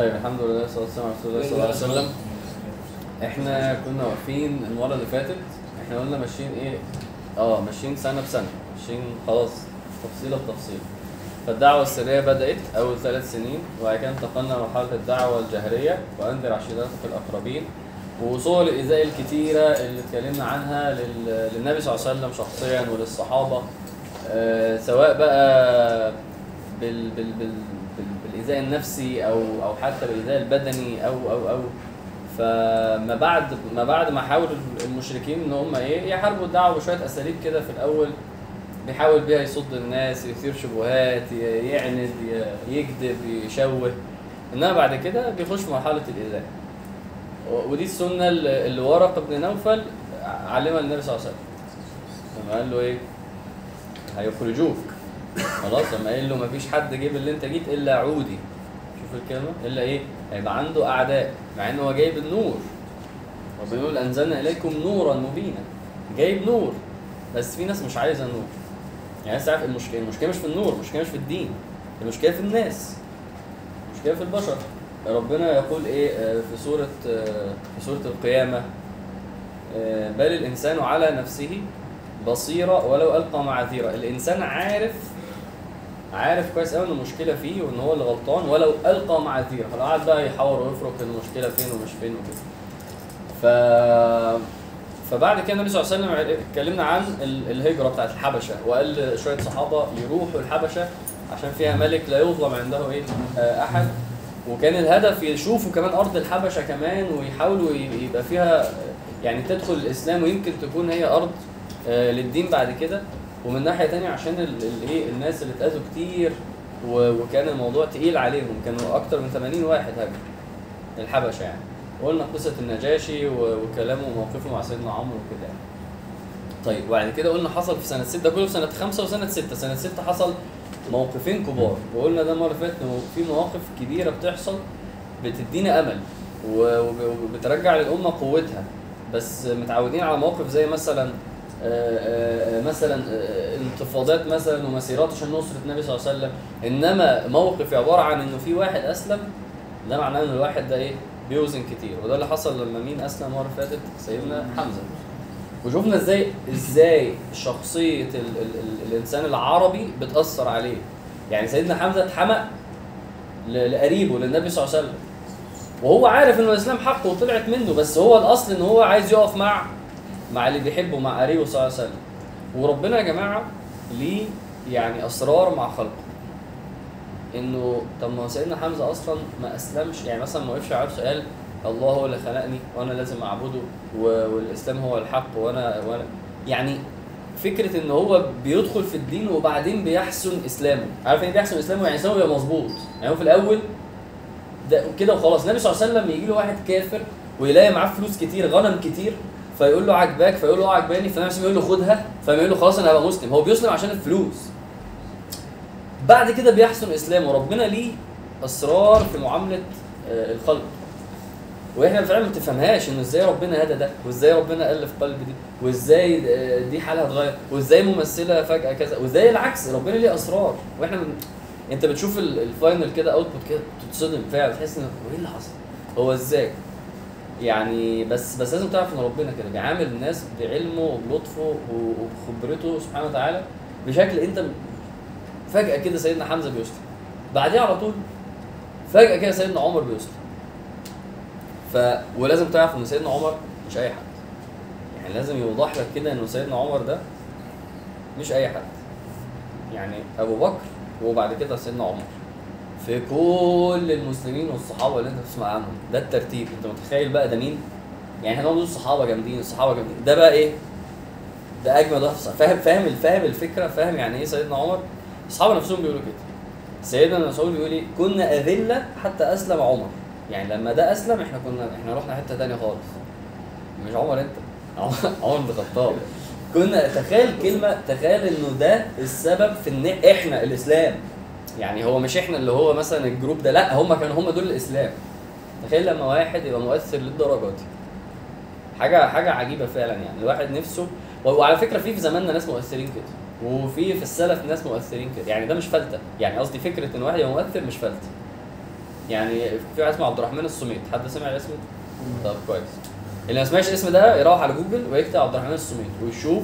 طيب الحمد لله والصلاه والسلام على رسول الله صلى الله عليه وسلم. إحنا كنا واقفين المرة اللي فاتت إحنا قلنا ماشيين إيه؟ آه ماشيين سنة بسنة ماشيين خلاص تفصيلة بتفصيل. فالدعوة السرية بدأت أول ثلاث سنين وبعد كده انتقلنا لمرحلة الدعوة الجهرية وأنذر عشيرتك الأقربين. وصور الإيذاء الكتيرة اللي اتكلمنا عنها لل- للنبي صلى الله عليه وسلم شخصيا وللصحابة. آه سواء بقى بال بال بال بال النفسي أو أو حتى بالإيذاء البدني أو أو أو. فما بعد ما بعد ما حاول المشركين إن هم إيه يحاربوا الدعوة بشوية أساليب كده في الأول. بيحاول بيها يصد الناس يثير شبهات يعند يكذب يشوه. إنما بعد كده بيخش مرحلة الايذاء ودي السنة اللي ورق بن نوفل علمها النبي صلى الله عليه وسلم. قال له إيه؟ هيخرجوك. خلاص لما قال له مفيش حد جيب اللي انت جيت إلا عودي. شوف الكلمة. إلا إيه؟ هيبقى عنده أعداء مع إن هو جايب النور. ربنا يقول أنزلنا إليكم نورا مبينا. جايب نور. بس في ناس مش عايزة نور. يعني عايز تعرف المشكلة. المشكلة مش في النور المشكلة مش في الدين. المشكلة في الناس. المشكلة في البشر. ربنا يقول إيه؟ آه، في سورة آه، في سورة القيامة. آه، بل الإنسان على نفسه بصيرة ولو ألقى معاذيرة. الإنسان عارف عارف كويس قوي إن المشكلة فيه وإن هو اللي غلطان ولو ألقى معاذيره فلو قعد بقى يحاور ويفرق المشكلة فين ومش فين وكده. ف فبعد كده النبي صلى الله عليه وسلم اتكلمنا عن ال- الهجرة بتاعت الحبشة. وقال شوية صحابة يروحوا الحبشة عشان فيها ملك لا يظلم عنده إيه آه، أحد. وكان الهدف يشوفوا كمان أرض الحبشة كمان ويحاولوا يبقى فيها يعني تدخل الإسلام ويمكن تكون هي أرض آه، للدين بعد كده. ومن ناحية تانية عشان ال- ال- إيه الناس اللي اتأذوا كتير وكان الموضوع تقيل عليهم كانوا أكتر من 80 واحد هاجروا الحبشة يعني. وقلنا قصة النجاشي وكلامه وموقفه مع سيدنا عمرو وكده يعني. طيب وبعد كده قلنا حصل في سنة 6 ده كله في سنة 5 وسنة 6 سنة 6 حصل موقفين كبار. وقلنا ده المرة اللي فاتت في مواقف كبيرة بتحصل بتدينا أمل وبترجع للأمة قوتها. بس متعودين على مواقف زي مثلا مثلا آه، انتفاضات مثلا ومسيرات عشان نصره النبي صلى الله عليه وسلم. إنما موقف عبارة عن إنه في واحد أسلم ده معناه إن الواحد ده إيه؟ بيوزن كتير. وده اللي حصل لما مين أسلم المره اللي فاتت؟ سيدنا حمزة. وشفنا إزاي إزاي شخصية ال ال ال الإنسان العربي بتأثر عليه. يعني سيدنا حمزة اتحمق لقريبه للنبي صلى الله عليه وسلم. وهو عارف ان الإسلام حق وطلعت منه بس هو الأصل إن هو عايز يقف مع مع اللي بيحبه مع قريبه صلى الله عليه وسلم. وربنا يا جماعة ليه يعني أسرار مع خلقه. إنه طب ما سيدنا حمزة أصلا ما أسلمش يعني مثلا ما وقفش على سؤال الله هو اللي خلقني وأنا لازم أعبده والإسلام هو الحق وأنا وأنا. يعني فكرة إن هو بيدخل في الدين وبعدين بيحسن إسلامه. عارف إيه بيحسن إسلامه؟ يعني إسلامه مظبوط. يعني هو في الأول ده كده وخلاص. النبي صلى الله عليه وسلم يجي له واحد كافر ويلاقي معاه فلوس كتير غنم كتير فيقول له عجباك فيقول له آه عجباني الله عليه له خدها فيقول له خلاص أنا هبقى مسلم. هو بيسلم عشان الفلوس. بعد كده بيحسن إسلامه. ربنا ليه أسرار في معاملة آه، الخلق. وإحنا فعلا ما تفهمهاش انه إزاي ربنا هدى ده وإزاي ربنا ألف قلب دي وإزاي آه، دي حالها اتغير وإزاي ممثلة فجأة كذا وإزاي العكس. ربنا ليه أسرار. وإحنا من... أنت بتشوف ال- ال final كده output كده تتصدم فعلا تحس ان هو إيه اللي حصل؟ هو إزاي؟ يعني بس بس لازم تعرف إن ربنا كده بيعامل الناس بعلمه وبلطفه وبخبرته سبحانه وتعالى بشكل أنت فجأة كده سيدنا حمزة بيسلم بعديها على طول فجأة كده سيدنا عمر بيسلم ف ولازم تعرف إن سيدنا عمر مش أي حد. يعني لازم يوضح لك كده إنه سيدنا عمر ده مش أي حد. يعني أبو بكر وبعد كده سيدنا عمر. في كل المسلمين والصحابة اللي انت بتسمع عنهم. ده الترتيب. انت متخيل بقى ده مين؟ يعني إحنا بنقول الصحابة جامدين الصحابة جامدين. ده بقى إيه؟ ده أجمد واحد. فاهم فاهم فاهم الفكرة؟ فاهم يعني إيه سيدنا عمر؟ الصحابة نفسهم بيقولوا كده. سيدنا مسعود بيقول إيه؟ كنا أذلة حتى أسلم عمر. يعني لما ده أسلم إحنا كنا إحنا رحنا حتة تانية خالص. مش عمر انت؟ عمر بن الخطاب. كنا تخيل كلمة تخيل إنه ده السبب في إن إحنا الإسلام. يعني هو مش إحنا اللي هو مثلا الجروب ده لا هم كانوا هم دول الإسلام. تخيل لما واحد يبقى مؤثر للدرجة دي. حاجة حاجة عجيبة فعلا يعني. الواحد نفسه وعلى فكرة في في زماننا ناس مؤثرين كده وفي في السلف ناس مؤثرين كده. يعني ده مش فلتة. يعني قصدي فكرة إن واحد يبقى مؤثر مش فلتة. يعني في واحد اسمه عبد الرحمن السميط. حد سمع الاسم ده؟ طب كويس. اللي ما سمعش الاسم ده يروح على جوجل ويكتب عبد الرحمن السميط ويشوف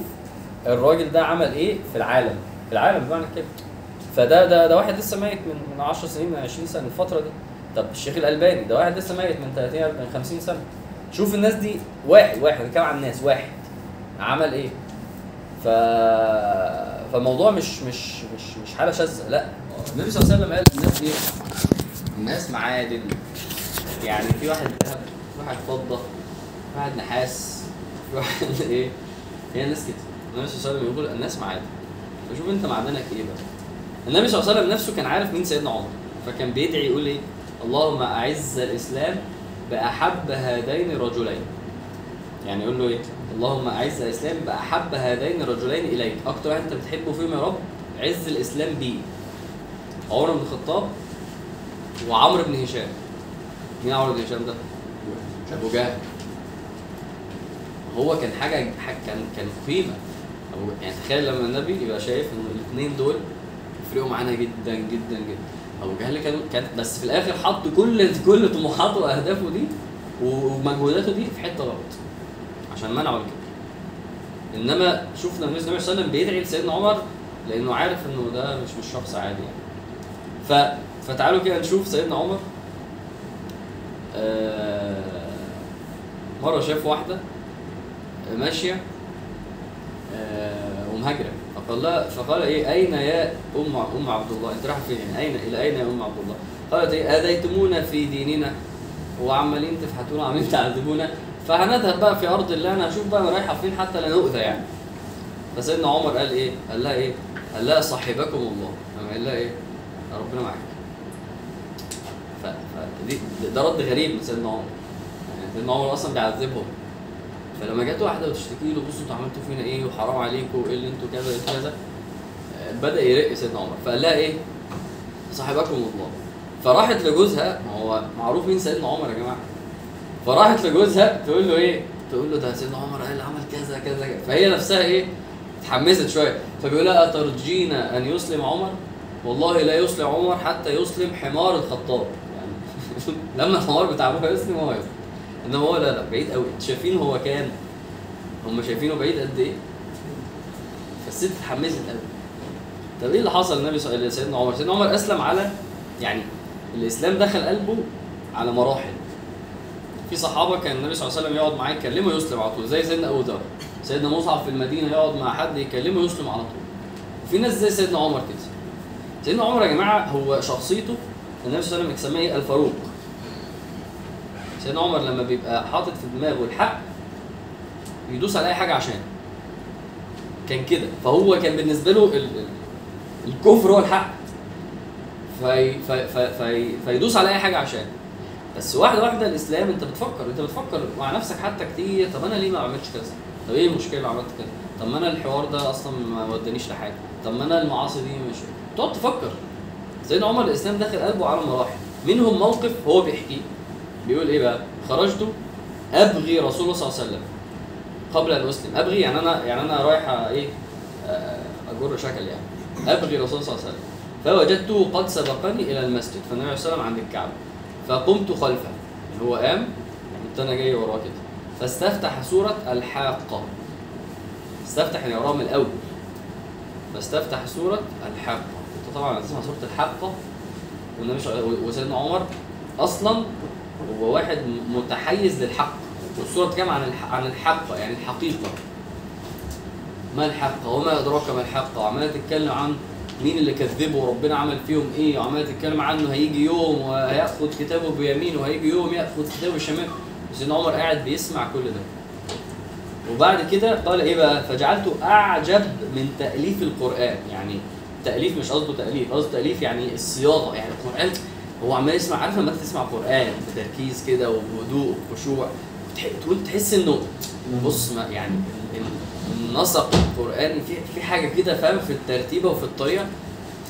الراجل ده عمل إيه في العالم. في العالم بمعنى كده فده ده ده واحد لسه ميت من من 10 سنين من 20 سنة الفترة دي. طب الشيخ الألباني ده واحد لسه ميت من 30 من 50 سنة. شوف الناس دي واحد واحد بنتكلم عن الناس واحد. عمل إيه؟ ف فالموضوع مش مش مش مش حالة شاذة لا. النبي صلى الله عليه وسلم قال الناس إيه الناس معادن. يعني في واحد ذهب في واحد فضة في واحد نحاس في واحد إيه؟ هي الناس كده النبي صلى الله عليه وسلم يقول الناس معادن. فشوف أنت معدنك إيه بقى؟ النبي صلى الله عليه وسلم نفسه كان عارف مين سيدنا عمر. فكان بيدعي يقول إيه؟ اللهم أعز الإسلام بأحب هذين الرجلين. يعني يقول له إيه؟ اللهم أعز الإسلام بأحب هذين الرجلين إليك. أكتر واحد أنت بتحبه فيهم يا رب عز الإسلام بيه. عمر بن الخطاب وعمرو بن هشام. مين عمرو بن هشام ده؟ أبو جهل. هو كان حاجة كان كان قيمة. يعني تخيل لما النبي يبقى شايف إن الاثنين دول يفرقوا معانا جدا جدا جدا. أبو جهل كان كان بس في الآخر حط كل كل طموحاته وأهدافه دي ومجهوداته دي في حتة غلط. عشان منعوا الكبر إنما شفنا النبي صلى الله عليه وسلم بيدعي لسيدنا عمر لأنه عارف إنه ده مش مش شخص عادي يعني. ف فتعالوا كده نشوف سيدنا عمر. آه مرة شاف واحدة ماشية آه ومهاجرة. فقال لها فقال إيه أين يا أم أم عبد الله؟ أنت رايحه فين؟ أين إلى أين يا أم عبد الله؟ قالت إيه أذيتمونا في ديننا؟ وعمالين تفحتونا وعمالين تعذبونا. فهنذهب بقى في أرض الله أنا هشوف بقى رايحة فين حتى لا نؤذى يعني. فسيدنا عمر قال إيه قال لها إيه قال لها صاحبكم الله. قال لها إيه ربنا معاك. ف... ده رد غريب من سيدنا عمر. يعني سيدنا عمر أصلا بيعذبهم. فلما جت واحدة وتشتكي له بصوا أنتوا عملتوا فينا إيه؟ وحرام عليكم وايه اللي أنتوا كذا إيه كذا؟ آه، بدأ يرق سيدنا عمر. فقال لها إيه؟ صاحبكم الله فراحت لجوزها ما هو معروف مين سيدنا عمر يا جماعة؟ فراحت لجوزها تقول له إيه؟ تقول له ده سيدنا عمر قال عمل كذا كذا كذا. فهي نفسها إيه؟ اتحمست شوية. فبيقول لها أترجين أن يسلم عمر؟ والله لا يسلم عمر حتى يسلم حمار الخطاب. يعني لما الحمار بتاع ابوها يسلم هو يسلم. إنما هو لا لا بعيد قوي. أنتوا شايفين هو كان هم شايفينه بعيد قد إيه؟ فالست اتحمست قوي. طب إيه اللي حصل عليه سيدنا عمر. سيدنا عمر أسلم على يعني الإسلام دخل قلبه على مراحل. في صحابة كان النبي صلى الله عليه وسلم يقعد معاه يكلمه يسلم على طول زي سيدنا أبو ذر. سيدنا مصعب في المدينة يقعد مع حد يكلمه يسلم على طول. وفي ناس زي سيدنا عمر كده. سيدنا عمر يا جماعة هو شخصيته النبي صلى الله عليه وسلم يسميه إيه الفاروق. سيدنا عمر لما بيبقى حاطط في دماغه الحق يدوس على أي حاجة عشان. كان كده. فهو كان بالنسبة له ال- ال- الكفر هو الحق. في في في في فيدوس على أي حاجة عشان. بس واحدة واحدة الإسلام أنت بتفكر أنت بتفكر مع نفسك حتى كتير طب أنا ليه ما عملتش كذا؟ طب إيه المشكلة لو عملت كذا؟ طب ما أنا الحوار ده أصلا ما ودانيش لحاجة، طب ما أنا المعاصي دي مش تقعد تفكر. سيدنا عمر الإسلام داخل قلبه على مراحل. منهم موقف هو بيحكيه. بيقول إيه بقى؟ خرجت أبغي رسول الله صلى الله عليه وسلم. قبل أن أسلم. أبغي يعني أنا يعني أنا رايح إيه؟ آه، أجر شكل يعني. أبغي رسول الله صلى الله عليه وسلم. فوجدته قد سبقني إلى المسجد. فالنبي عليه الصلاه عند الكعبة. فقمت خلفه. يعني هو قام قمت أنا جاي وراه كده. فاستفتح سورة الحاقة. استفتح يعني وراه من الأول. فاستفتح سورة الحاقة. طبعا تسمع سورة الحاقة. والنبي وسيدنا عمر أصلا هو واحد متحيز للحق. والسوره بتتكلم عن عن الحق يعني الحقيقة. ما الحق؟ وما أدراك ما الحق؟ وعمالة تتكلم عن مين اللي كذبه وربنا عمل فيهم إيه؟ وعمالة تتكلم عنه هيجي يوم وهياخد كتابه بيمينه وهيجي يوم ياخد كتابه بشماله سيدنا عمر قاعد بيسمع كل ده. وبعد كده قال إيه بقى؟ فجعلت أعجب من تأليف القرآن. يعني تأليف مش قصده تأليف قصده تأليف يعني الصياغة. يعني القرآن هو عمال يسمع عارف لما تسمع قرآن بتركيز كده وبهدوء وخشوع تقول تحس إنه بص ما يعني ال- ال- النسق القراني في في حاجة كده فاهم؟ في الترتيبة وفي الطريقة.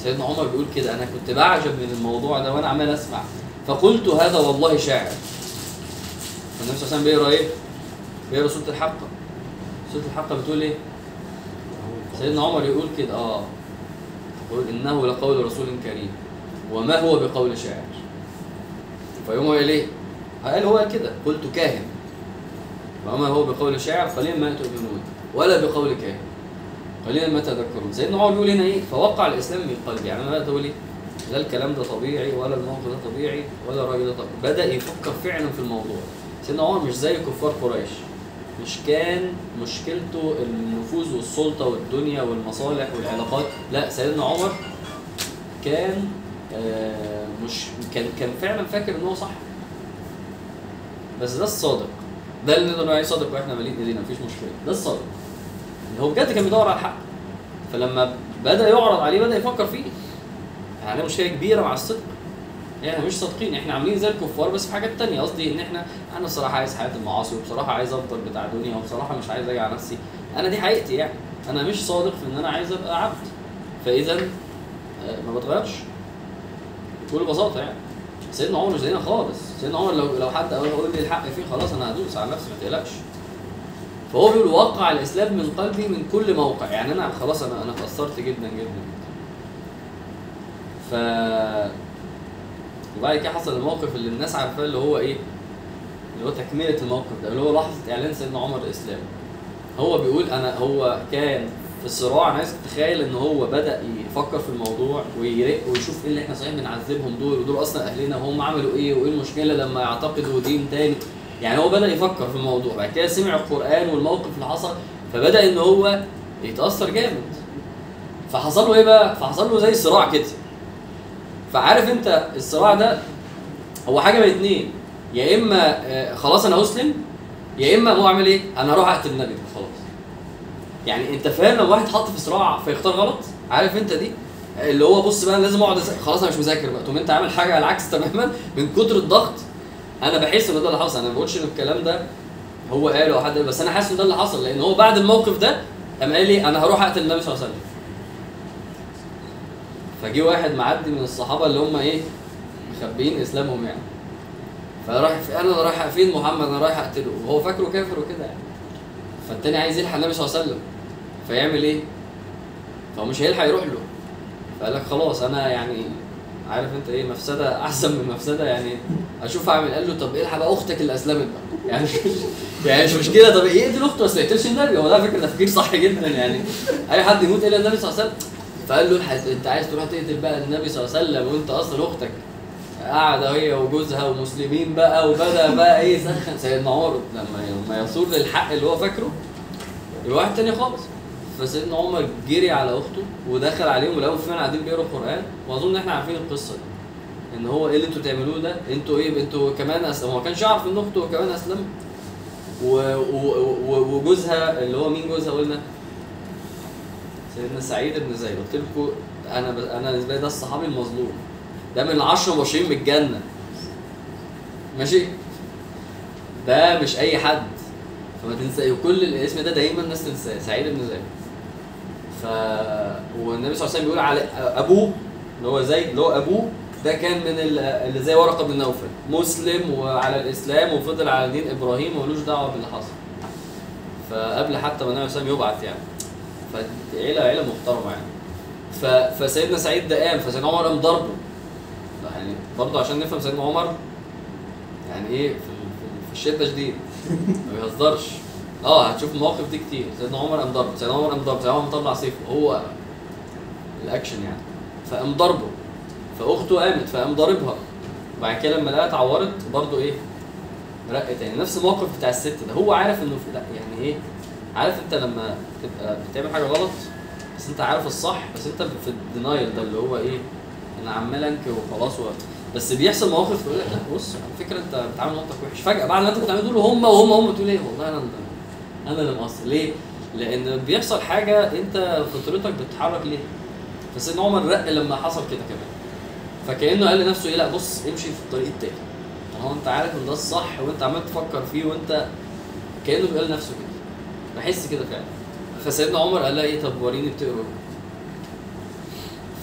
سيدنا عمر بيقول كده أنا كنت بعجب من الموضوع ده وأنا عمال أسمع. فقلت هذا والله شاعر. فالنبي صلى الله عليه وسلم بيقرأ إيه؟ بيقرأ سورة الحقه سورة الحقه بتقول إيه؟ سيدنا عمر يقول كده آه. يقول إنه لقول رسول كريم. وما هو بقول شاعر؟ فيقوم قال إيه؟ قال هو كده قلت كاهن. وما هو بقول شاعر؟ قليلا ما تؤمنون ولا بقول كاهن. قليلا ما تذكرون. سيدنا عمر بيقول هنا إيه؟ فوقع الإسلام من قلبي يعني أنا بقى تقول إيه لا الكلام ده طبيعي ولا الموقف ده طبيعي ولا الرأي ده طبيعي. بدأ يفكر فعلا في الموضوع. سيدنا عمر مش زي كفار قريش. مش كان مشكلته النفوذ والسلطة والدنيا والمصالح والعلاقات. لا سيدنا عمر كان مش كان كان فعلا فاكر إن هو صح. بس ده الصادق. ده اللي نقدر نقول عليه صادق وإحنا مالين ايدينا مفيش مشكلة. ده الصادق. هو بجد كان بيدور على الحق. فلما بدأ يعرض عليه بدأ يفكر فيه. يعني مشكلة كبيرة مع الصدق. إحنا مش صادقين. إحنا عاملين زي الكفار بس في حاجات تانية. قصدي إن إحنا أنا الصراحه عايز حياة المعاصي وبصراحة عايز أفضل بتاع دنيا وبصراحة مش عايز أجي على نفسي. أنا دي حقيقتي يعني. أنا مش صادق في إن أنا عايز أبقى عبد. فاذا آه، ما بتغيرش. بكل بساطه يعني. سيدنا عمر مش زينا خالص. سيدنا عمر لو لو حد قال لي الحق فيه خلاص أنا هدوس على نفسي ما تقلقش. فهو بيقول وقع الإسلام من قلبي من كل موقع. يعني أنا خلاص أنا أنا اتأثرت جدا جدا. ف وبعد كده حصل الموقف اللي الناس عارفاه اللي هو إيه؟ اللي هو تكملة الموقف ده اللي هو لحظة إعلان سيدنا عمر الإسلام. هو بيقول أنا هو كان في الصراع أنا عايزك تتخيل إن هو بدأ يفكر في الموضوع ويرق ويشوف إيه اللي إحنا صحيح بنعذبهم دول ودول أصلا أهلنا وهم عملوا إيه وإيه المشكلة لما يعتقدوا دين تاني. يعني هو بدأ يفكر في الموضوع بعد كده سمع القرآن والموقف اللي حصل فبدأ إن هو يتأثر جامد. فحصل له إيه بقى؟ فحصل له زي صراع كده. فعارف أنت الصراع ده؟ هو حاجة من اتنين. يا إما آه، خلاص أنا اسلم يا إما هو اعمل إيه؟ أنا أروح أقتل النبي خلاص. يعني انت فاهم لو واحد حط في صراع فيختار غلط؟ عارف انت دي؟ اللي هو بص بقى لازم اقعد. خلاص أنا مش مذاكر بقى. تقوم انت عامل حاجة على العكس تماما من كتر الضغط. أنا بحس ان ده اللي حصل. أنا ما بقولش ان الكلام ده هو قاله أو حد بس أنا حاسس إن ده اللي حصل. لأن هو بعد الموقف ده قام قال لي أنا هروح اقتل النبي صلى الله عليه وسلم. فجي واحد معدي من الصحابة اللي هم إيه؟ مخبيين إسلامهم يعني. فراح أنا رايح فين محمد أنا رايح أقتله. وهو فاكره كافر وكده يعني. فالتاني عايز يلحق النبي صلى الله عليه وسلم. فيعمل إيه؟ فهو مش هيلحق يروح له. فقال لك خلاص أنا يعني عارف أنت إيه مفسدة أحسن من مفسدة يعني أشوف أعمل. قال له طب الحق بقى أختك اللي أسلمت بقى. يعني يعني مش مشكله طب يقتل اخته بس ما يقتلش النبي؟ هو ده فكرة تفكير صح جدا يعني. أي حد يموت إلا النبي صلى الله عليه وسلم. فقال له الحق أنت عايز تروح تقتل بقى النبي صلى الله عليه وسلم وأنت أصلا أختك. قاعدة هي وجوزها ومسلمين بقى وبدأ بقى إيه يسخن. سيدنا عمر لما يصور للحق اللي هو فاكره يبقى واحد تاني خالص. فسيدنا عمر جري على أخته ودخل عليهم ولقوا فعلا قاعدين بيقروا القرآن وأظن إحنا عارفين القصة دي. إن هو إيه اللي أنتوا بتعملوه ده؟ إنتوا إيه؟ إنتوا كمان اسلم هو ما كانش يعرف إن أخته كمان اسلم. وجوزها اللي هو مين جوزها قلنا؟ سيدنا سعيد بن زيد. قلت لكم أنا. أنا بالنسبة لي ده الصحابي المظلوم. ده من العشرة المبشرين بالجنة. ماشي؟ ده مش أي حد. فما تنسى وكل الاسم ده دايما الناس تنساه. سعيد بن زيد. والنبي صلى الله عليه وسلم بيقول على أبوه اللي هو زيد اللي هو أبوه ده كان من ال- اللي زي ورقة بن نوفل. مسلم وعلى الإسلام وفضل على دين إبراهيم وملوش دعوة باللي حصل. فقبل حتى ما النبي صلى الله عليه وسلم يبعث يعني. فعيلة عيلة محترمة يعني. ف... فسيدنا سعيد ده قام فسيدنا عمر قام ضربه. يعني برضه عشان نفهم سيدنا عمر يعني إيه؟ في الشدة شديد. ما بيهزرش. آه هتشوف المواقف دي كتير. سيدنا عمر قام ضربه سيدنا عمر قام ضربه سيدنا عمر مطلع سيفه. هو الأكشن يعني. فقام ضربه. فأخته قامت. فقام ضاربها. وبعد كده لما لقاها اتعورت برضه إيه؟ رق تاني. نفس الموقف بتاع الست ده. هو عارف إنه لا يعني إيه؟ عارف أنت لما تبقى بتعمل حاجة غلط بس أنت عارف الصح بس أنت في الدينايل ده اللي هو إيه؟ أنا عمال أنكر وخلاص. بس بيحصل مواقف تقول لك لا بص على فكرة أنت بتعامل مامتك وحش فجأة بعد ما أنت بتعمل دول هم وهم هم تقول إيه؟ والله أنا أنا اللي مقصر. ليه؟ لأن بيحصل حاجة أنت فطرتك بتتحرك ليه؟ فسيدنا عمر رق لما حصل كده كمان. فكأنه قال لنفسه إيه؟ لا بص امشي في الطريق التاني. طالما أنت عارف إن ده الصح وأنت عمال تفكر فيه وأنت كأنه بيقول لنفسه كده. بحس كده فعلا. فسيدنا عمر قال لها إيه؟ طب وريني بتقروا إيه؟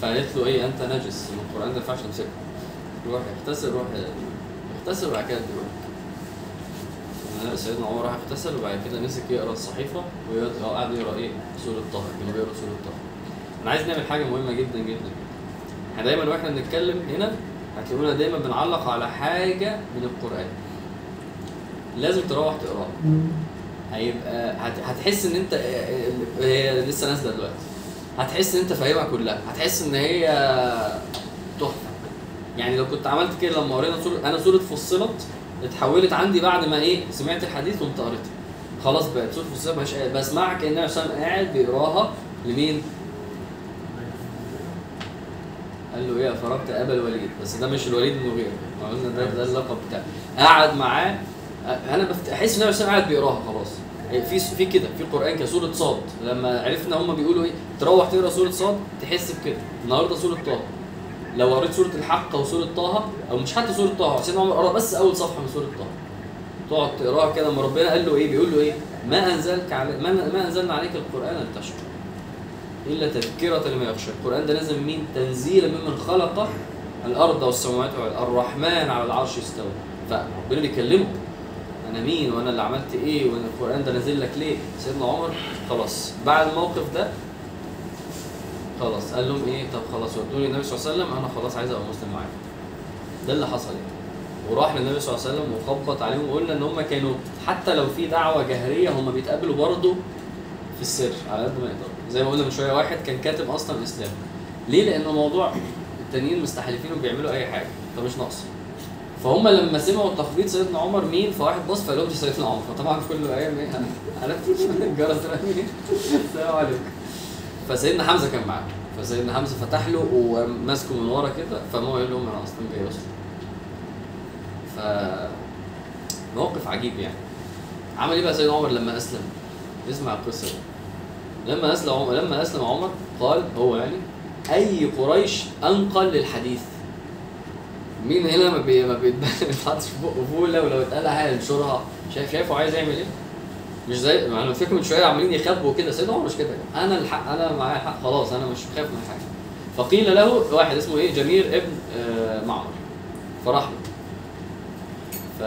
فقالت له إيه؟ أنت نجس القرآن ما ينفعش تمسكه. روح اغتسل روح اغتسل وبعد كده سيدنا عمر راح اغتسل وبعد كده مسك يقرأ الصحيفة وقعد يقرأ إيه؟ سورة طه كان بيقرأ سورة طه. أنا عايز نعمل حاجة مهمة جدا جدا. إحنا دايما وإحنا بنتكلم هنا هتلاقونا دايما بنعلق على حاجة من القرآن. لازم تروح تقرأها. هيبقى هت- هتحس إن انت هي لسه نازلة دلوقتي. هتحس إن أنت فاهمها كلها. هتحس إن هي تحفة. يعني لو كنت عملت كده لما قرينا سوره أنا سورة فصلت اتحولت عندي بعد ما إيه سمعت الحديث وقمت قريتها خلاص بقت سوره فصلت مش بسمعها كان النبي صلى قاعد بيقراها لمين؟ قال له إيه فرجت أبا الوليد. بس ده مش الوليد بن مغيره قلنا ده ده اللقب بتاعه. قعد معاه أنا بفت... أحس إن النبي صلى قاعد بيقراها خلاص. في في كده في قرآن كسوره صاد. لما عرفنا هم بيقولوا إيه تروح تقرأ سورة صاد تحس بكده. النهارده سورة طه لو قريت سورة الحق وسورة طه أو مش حتى سورة طه سيدنا عمر قرأ بس أول صفحة من سورة طه. تقعد تقراها كده لما ربنا قال له إيه؟ بيقول له إيه؟ ما أنزلك على ما, ما أنزلنا عليك القرآن لتشكر إلا تذكرة لما يخشى. القرآن ده نزل مين؟ تنزيلا ممن خلق الأرض والسماوات. الرحمن على العرش استوى. فربنا بيكلمه. أنا مين؟ وأنا اللي عملت إيه؟ وأنا القرآن ده نازل لك ليه؟ سيدنا عمر خلاص. بعد الموقف ده خلاص قال لهم إيه؟ طب خلاص ودوني النبي صلى الله عليه وسلم أنا خلاص عايز أبقى مسلم معاكم ده اللي حصل يعني. وراح للنبي صلى الله عليه وسلم وخبط عليهم وقلنا إن هم كانوا حتى لو في دعوة جهريه هم بيتقابلوا برضه في السر على قد ما يقدروا. زي ما قلنا من شوية واحد كان كاتب أصلا إسلام. ليه؟ لأن الموضوع التانيين مستحلفين وبيعملوا أي حاجة. فمش ناقص. فهم لما سمعوا تخبيط سيدنا عمر مين؟ فواحد بص فقال لهم سيدنا عمر. فطبعا كله إيه؟ عرفت؟ رمي. السلام عليكم. فسيدنا حمزة كان معاه. فسيدنا حمزة فتح له وماسكه من ورا كده فما قال لهم أنا أصلا جاي اسلم ف موقف عجيب يعني. عمل إيه بقى سيدنا عمر لما أسلم؟ اسمع القصة دي. لما أسلم عمر لما أسلم عمر قال هو يعني أي قريش أنقل للحديث. مين هنا ما بي ما بيتحطش في بقه فوله ولو اتقال حاجة ينشرها؟ شايف شايفه عايز يعمل إيه؟ مش زي ما أنا فاكر من شوية عمالين يخبوا كده سيدنا عمر مش كده. أنا الحق أنا معايا الحق خلاص أنا مش خايف من حاجة. فقيل له واحد اسمه إيه؟ جمير ابن آه معمر. فراح له. ف